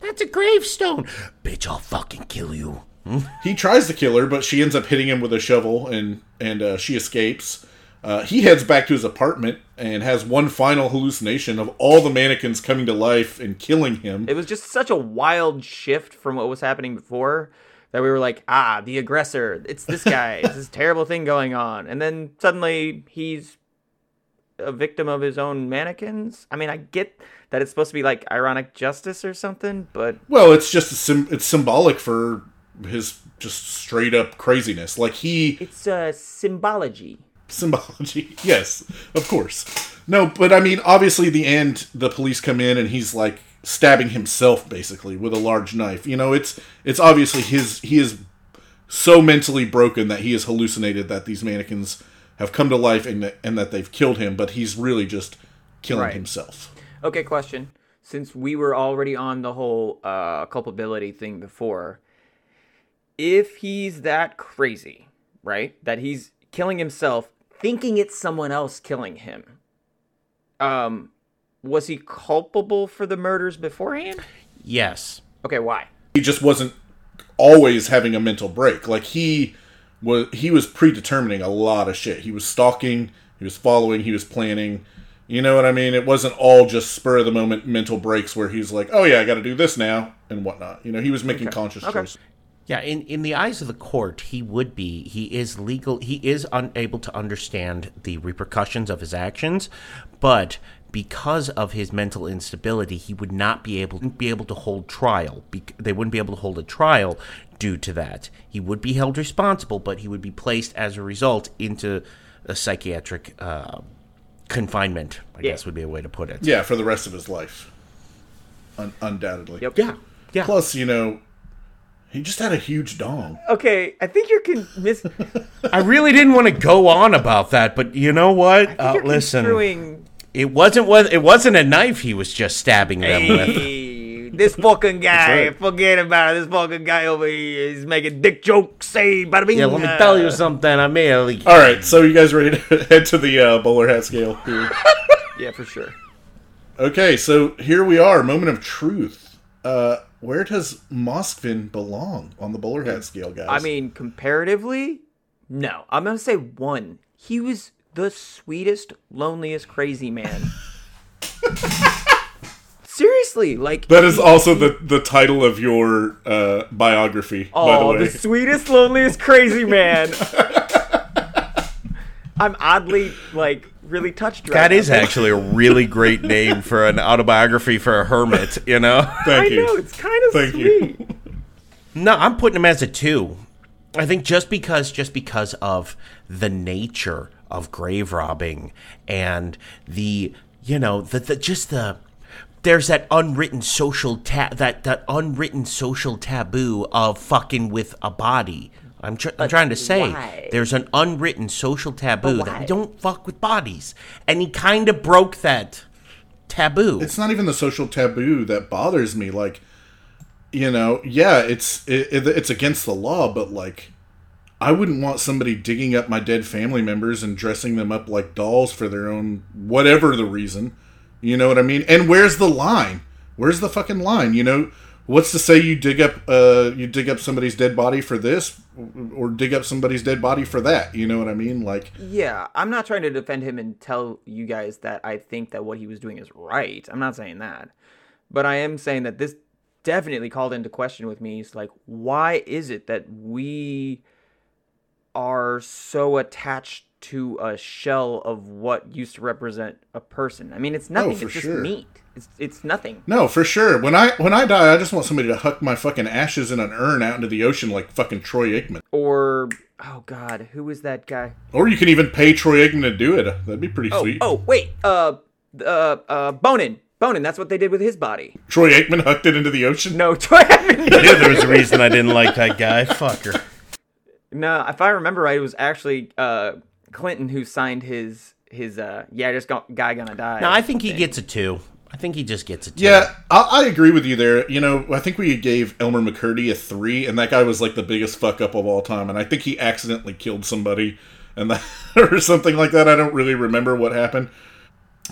That's a gravestone, bitch. I'll fucking kill you. He tries to kill her, but she ends up hitting him with a shovel, and and uh, she escapes. Uh, he heads back to his apartment and has one final hallucination of all the mannequins coming to life and killing him. It was just such a wild shift from what was happening before that we were like, ah, the aggressor. It's this guy. it's this terrible thing going on. And then suddenly he's a victim of his own mannequins. I mean, I get that it's supposed to be like ironic justice or something, but Well, it's just a sim- it's symbolic for his just straight up craziness. Like he it's a symbology. symbology. yes, of course. No, but I mean, obviously, the end, the police come in and he's like stabbing himself basically with a large knife. You know, it's it's obviously his he is so mentally broken that he has hallucinated that these mannequins have come to life and that, and that they've killed him, but he's really just killing Right. himself. Okay, question. Since we were already on the whole uh, culpability thing before, if he's that crazy, right, that he's killing himself, thinking it's someone else killing him, um, was he culpable for the murders beforehand? Yes. Okay, why? He just wasn't always having a mental break. Like he was he was predetermining a lot of shit. He was stalking, he was following, he was planning. You know what I mean? It wasn't all just spur of the moment mental breaks where he's like, "Oh yeah, I got to do this now" and whatnot. You know, he was making conscious Okay. choices. Yeah, in, in the eyes of the court, he would be. He is legal. He is unable to understand the repercussions of his actions, but because of his mental instability, he would not be able be able to hold trial. Be, they wouldn't be able to hold a trial due to that. He would be held responsible, but he would be placed as a result into a psychiatric uh, confinement. I Yeah. guess would be a way to put it. Yeah, for the rest of his life. Un- undoubtedly. Yep. Yeah. Yeah. Plus, you know, he just had a huge dong. Okay, I think you're con- mis- I really didn't want to go on about that, but you know what? Uh, you're listen, construing- it wasn't what it wasn't a knife he was just stabbing them with. This fucking guy, right. forget about it. This fucking guy over here is making dick jokes. Say, bada bing. Yeah, let me tell you something. I mean, like, All right, so you guys ready to head to the uh, bowler hat scale here? Yeah, for sure. Okay, so here we are, moment of truth. Uh, where does Moskvin belong on the bowler hat scale, guys? I mean, comparatively, no. I'm gonna say one. He was the sweetest, loneliest, crazy man. Seriously, like that is also the the title of your uh, biography, by the oh, way. the sweetest, loneliest, crazy man. I'm oddly like really touched. Right that now. is actually a really great name for an autobiography for a hermit. You know? Thank I you. know it's kind of Thank you. sweet. No, I'm putting him as a two. I think just because just because of the nature of grave robbing and the you know the, the just the there's that unwritten social ta- that that unwritten social taboo of fucking with a body. I'm, tr- I'm trying to say why? there's an unwritten social taboo that we don't fuck with bodies, and he kind of broke that taboo. it's not even the social taboo that bothers me. Like, you know, yeah, it's it, it, it's against the law, but like, I wouldn't want somebody digging up my dead family members and dressing them up like dolls for their own whatever the reason. You know what I mean? And where's the line? Where's the fucking line? You know, what's to say you dig up uh you dig up somebody's dead body for this or dig up somebody's dead body for that? You know what I mean? Like, Yeah, I'm not trying to defend him and tell you guys that I think that what he was doing is right. I'm not saying that. But I am saying that this definitely called into question with me. It's like, why is it that we are so attached to a shell of what used to represent a person? I mean, it's nothing. Oh, it's just sure. meat. It's it's nothing. No, for sure. When I when I die, I just want somebody to huck my fucking ashes in an urn out into the ocean like fucking Troy Aikman. Or oh god, who is that guy? Or you can even pay Troy Aikman to do it. That'd be pretty Oh, sweet. oh, wait. Uh uh uh Bonin. Bonin, that's what they did with his body. Troy Aikman hucked it into the ocean. No, Troy Aikman I knew there was a reason I didn't like that guy. Fucker. No, if I remember right, it was actually uh, Clinton who signed his his uh, yeah, just go- guy gonna die. No, I think he gets a two. I think he just gets a two. Yeah, I, I agree with you there. You know, I think we gave Elmer McCurdy a three, and that guy was like the biggest fuck up of all time. And I think he accidentally killed somebody, and that or something like that. I don't really remember what happened.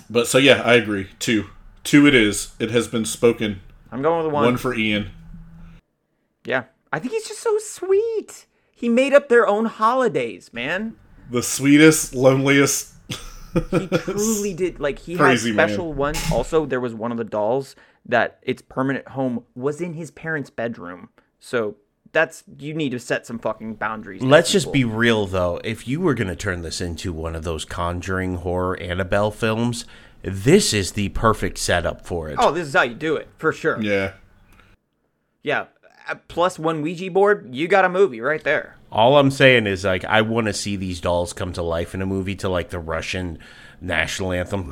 But so yeah, I agree. Two, two. It is. It has been spoken. I'm going with a one. One for Ian. yeah, I think he's just so sweet. He made up their own holidays, man. The sweetest, loneliest. He truly did. Like he Crazy had man. special ones. Also, there was one of the dolls that its permanent home was in his parents' bedroom. So that's you need to set some fucking boundaries. Let's just be real, though. If you were going to turn this into one of those Conjuring horror Annabelle films, this is the perfect setup for it. Oh, this is how you do it for sure. Yeah. Yeah. Uh, Plus one Ouija board, you got a movie right there. All I'm saying is, like, I want to see these dolls come to life in a movie to, like, the Russian national anthem.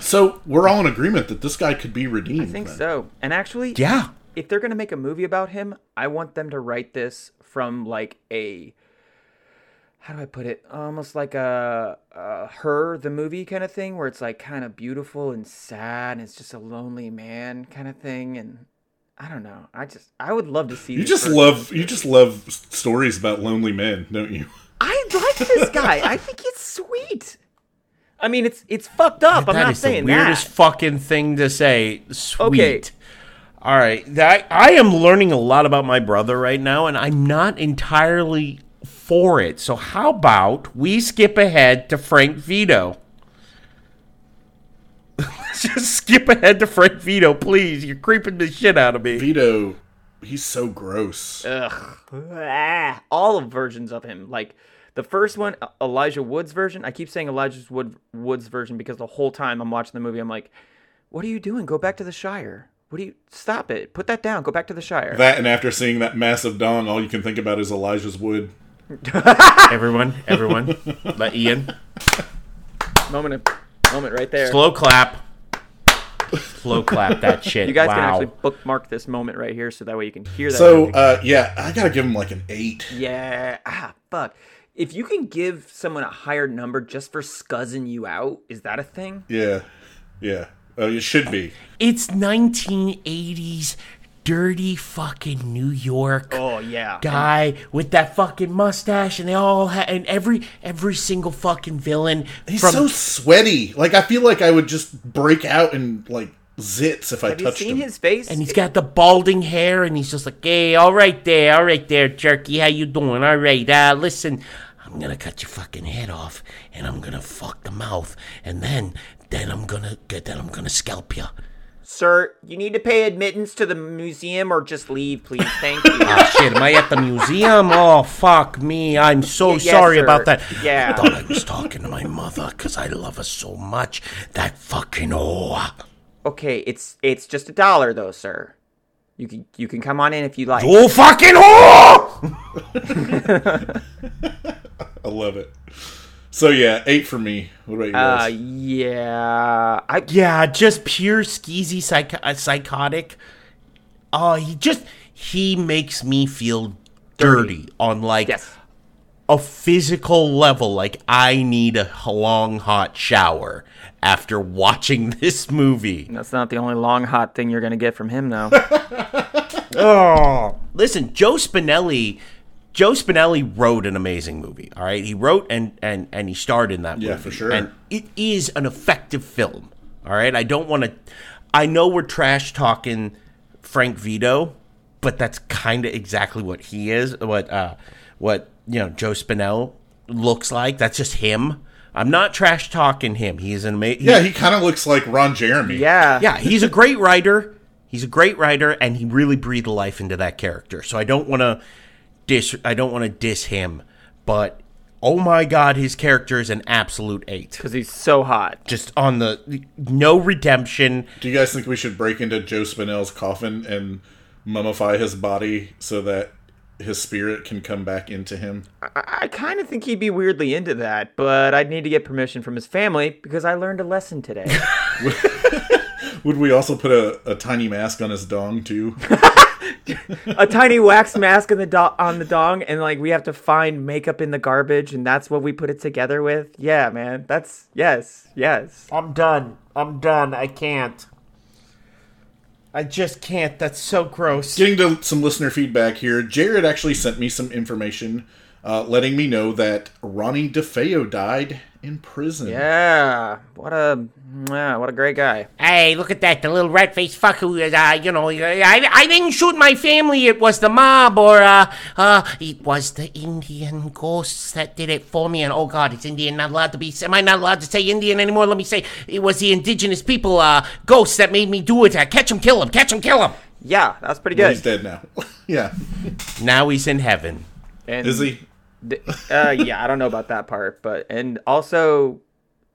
So we're all in agreement that this guy could be redeemed. I think then. so. And actually, Yeah. if they're gonna make a movie about him, I want them to write this from like a how do I put it? Almost like a, a her the movie kind of thing, where it's like kind of beautiful and sad, and it's just a lonely man kind of thing. And I don't know. I just I would love to see. You just person. love you just love stories about lonely men, don't you? I like this guy. I think he's sweet. I mean, it's it's fucked up. I'm not is the saying weirdest that. fucking thing to say. Sweet. Okay. All right. That, I am learning a lot about my brother right now, and I'm not entirely for it. So, how about we skip ahead to Frank Zito? Let's just skip ahead to Frank Zito, please. You're creeping the shit out of me. Zito, he's so gross. Ugh. Ah, all of versions of him. Like The first one, Elijah Wood's version. I keep saying Elijah Wood Wood's version because the whole time I'm watching the movie, I'm like, "What are you doing? Go back to the Shire. What do you stop it? Put that down. Go back to the Shire." That and after seeing that massive dong, all you can think about is Elijah's wood. Everyone, everyone, let Ian moment of moment right there. slow clap. Slow clap that shit. You guys wow. can actually bookmark this moment right here, so that way you can hear that. So uh, yeah, I gotta give him like an eight. yeah, ah, fuck. If you can give someone a higher number just for scuzzing you out, is that a thing? Yeah, yeah. Oh, it should be. It's 1980s dirty fucking New York. Oh yeah. Guy with that fucking mustache, and they all ha- and every every single fucking villain He's from so sweaty. Like I feel like I would just break out in like zits if I Have you touched seen him. his face? and he's got the balding hair, and he's just like, "Hey, all right there, all right there, jerky, how you doing? All right, uh, listen, I'm gonna cut your fucking head off, and I'm gonna fuck the mouth, and then then I'm gonna get then I'm gonna scalp you." Sir, you need to pay admittance to the museum or just leave, please. Thank you. Ah, shit, am I at the museum? Oh, fuck me. I'm so Yes, sorry sir. about that. Yeah. I thought I was talking to my mother because I love her so much. That fucking oh. okay, it's it's just a dollar though, sir. You can you can come on in if you like. Oh, fucking oh! I love it. So yeah, eight for me. What about you Uh, guys? yeah. I Yeah, just pure skeezy psych- uh, psychotic. Oh, he just, he makes me feel dirty, on like yes. a physical level. Like, I need a long, hot shower after watching this movie. That's not the only long hot thing you're gonna get from him, though. Oh, listen, Joe Spinelli. Joe Spinelli wrote an amazing movie. All right, he wrote and and and he starred in that. Yeah, movie, for sure. And it is an effective film. All right, I don't want to. I know we're trash talking Frank Zito, but that's kind of exactly what he is. What uh, what you know, Joe Spinell looks like. That's just him. I'm not trash talking him. He is an amazing. yeah, he kind of looks like Ron Jeremy. yeah. Yeah, he's a great writer. He's a great writer, and he really breathed life into that character. So I don't want to diss. I don't want to diss him, but oh my god, his character is an absolute eight. Because he's so hot. Just on the no redemption. Do you guys think we should break into Joe Spinell's coffin and mummify his body so that his spirit can come back into him? I, I kind of think he'd be weirdly into that, but I'd need to get permission from his family because I learned a lesson today. Would we also put a, a tiny mask on his dong too? a tiny wax mask on the do- on the dong, and like we have to find makeup in the garbage, and that's what we put it together with. Yeah, man, that's yes, yes. I'm done. I'm done. I can't. I just can't. That's so gross. Getting to some listener feedback here, Jared actually sent me some information uh, letting me know that Ronnie DeFeo died in prison. Yeah, what a yeah, what a great guy. Hey, look at that! The little rat-faced fuck who is, uh, you know, I, I didn't shoot my family. It was the mob, or uh, uh, it was the Indian ghosts that did it for me. And oh God, it's Indian. Not allowed to be. Am I not allowed to say Indian anymore? Let me say it was the indigenous people, uh, ghosts that made me do it. Uh, catch him, kill him. Catch him, kill him. Yeah, that's pretty Well, good. he's dead now. yeah. Now he's in heaven. And, Is he? Uh, yeah, I don't know about that part, but and also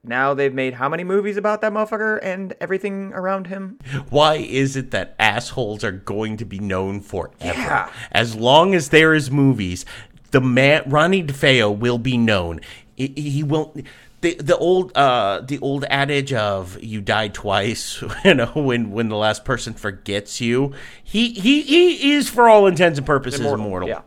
now they've made how many movies about that motherfucker and everything around him? Why is it that assholes are going to be known forever? Yeah. As long as there is movies, the man Ronnie DeFeo will be known. He, he will. The, the old uh the old adage of you die twice you know when when the last person forgets you he he, he is for all intents and purposes immortal, Yeah.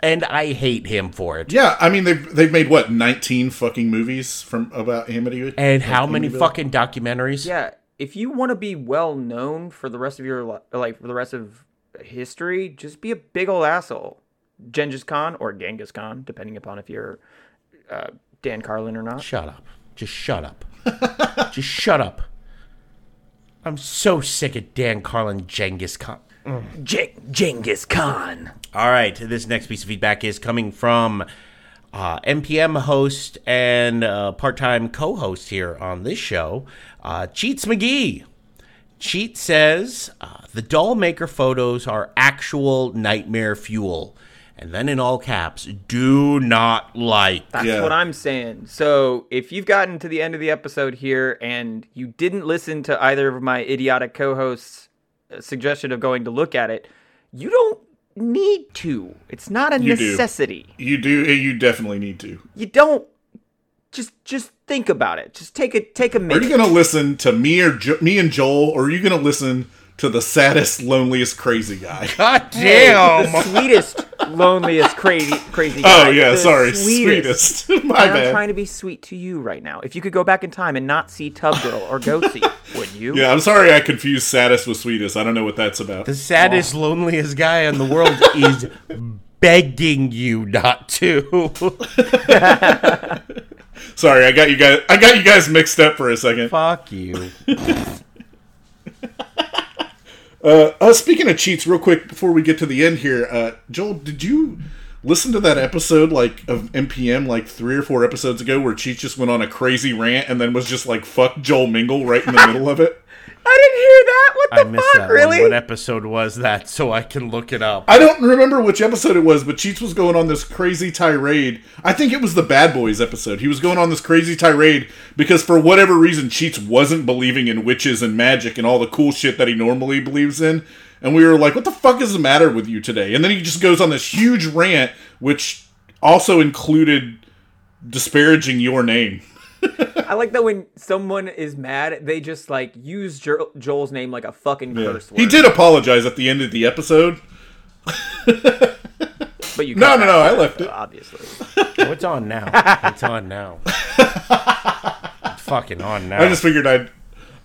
And I hate him for it Yeah, I mean they've they've made what nineteen fucking movies from about Amityville. and how many Amityville? fucking documentaries Yeah, if you want to be well known for the rest of your li- like for the rest of history, just be a big old asshole. Genghis Khan or Genghis Khan, depending upon if you're uh, Dan Carlin or not. Shut up. Just shut up. Just shut up. I'm so sick of Dan Carlin Genghis Khan. J- Genghis Khan. All right, this next piece of feedback is coming from uh, MPM host and uh, part-time co-host here on this show, uh, Cheats McGee. Cheat says uh, the doll maker photos are actual nightmare fuel, and then in all caps, do not like. That's Yeah. what I'm saying. So if you've gotten to the end of the episode here and you didn't listen to either of my idiotic co-hosts' uh, suggestion of going to look at it, you don't need to. It's not a You do. necessity. You do. You definitely need to. You don't. Just just think about it. Just take a take a minute. Are you gonna listen to me or jo- me and Joel, or are you gonna listen to the saddest, loneliest, crazy guy? God Hey, damn! the sweetest, loneliest, crazy, crazy oh, guy. Oh yeah, The sorry, sweetest. My and I'm trying to be sweet to you right now. If you could go back in time and not see Tub Girl or Goatse, would you? Yeah, I'm sorry I confused saddest with sweetest. I don't know what that's about. the saddest, loneliest guy in the world is begging you not to. Sorry, I got you guys. I got you guys mixed up for a second. Fuck you. Uh, speaking of cheats, real quick before we get to the end here, uh, Joel, did you listen to that episode like of MPM like three or four episodes ago where Cheats just went on a crazy rant and then was just like "fuck Joel Mingle" right in the middle of it? I didn't hear that. What I the missed fuck? that Really? one. What episode was that? So I can look it up. I don't remember which episode it was, but Cheats was going on this crazy tirade. I think it was the Bad Boys episode. He was going on this crazy tirade because for whatever reason Cheats wasn't believing in witches and magic and all the cool shit that he normally believes in. And we were like, what the fuck is the matter with you today? And then he just goes on this huge rant, which also included disparaging your name. I like that when someone is mad, they just like use jo- Joel's name like a fucking curse word. He did apologize at the end of the episode. but you No, no, no, I left it. Obviously, Oh, it's on now. It's on now. It's fucking on now. I just figured I'd.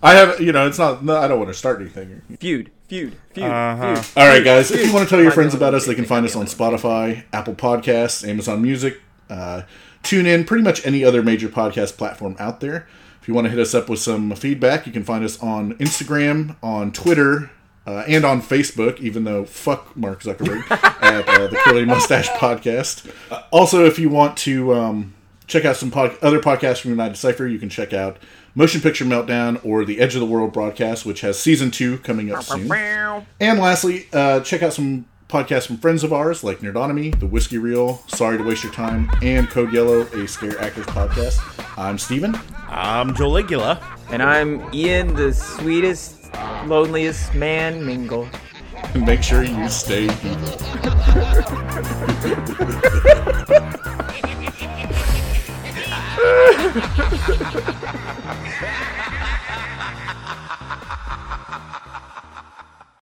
I have, you know, it's not. No, I don't want to start anything. feud, feud, feud, Uh-huh. feud. All right, guys. If you want to tell your friends about us, they can find us on Spotify, Apple Podcasts, Amazon Music, uh, tune in, pretty much any other major podcast platform out there. If you want to hit us up with some feedback, you can find us on Instagram, on Twitter, uh, and on Facebook. Even though fuck Mark Zuckerberg at uh, the Curly Mustache Podcast. Uh, also, if you want to um, check out some pod- other podcasts from United Cipher, you can check out Motion Picture Meltdown or the Edge of the World broadcast, which has season two coming up soon. And lastly, uh, check out some podcasts from friends of ours like Nerdonomy, The Whiskey Reel, Sorry to Waste Your Time, and Code Yellow, a Scare Actors podcast. I'm Steven. I'm Joligula. And I'm Ian, the sweetest, loneliest man mingle. And make sure you stay evil.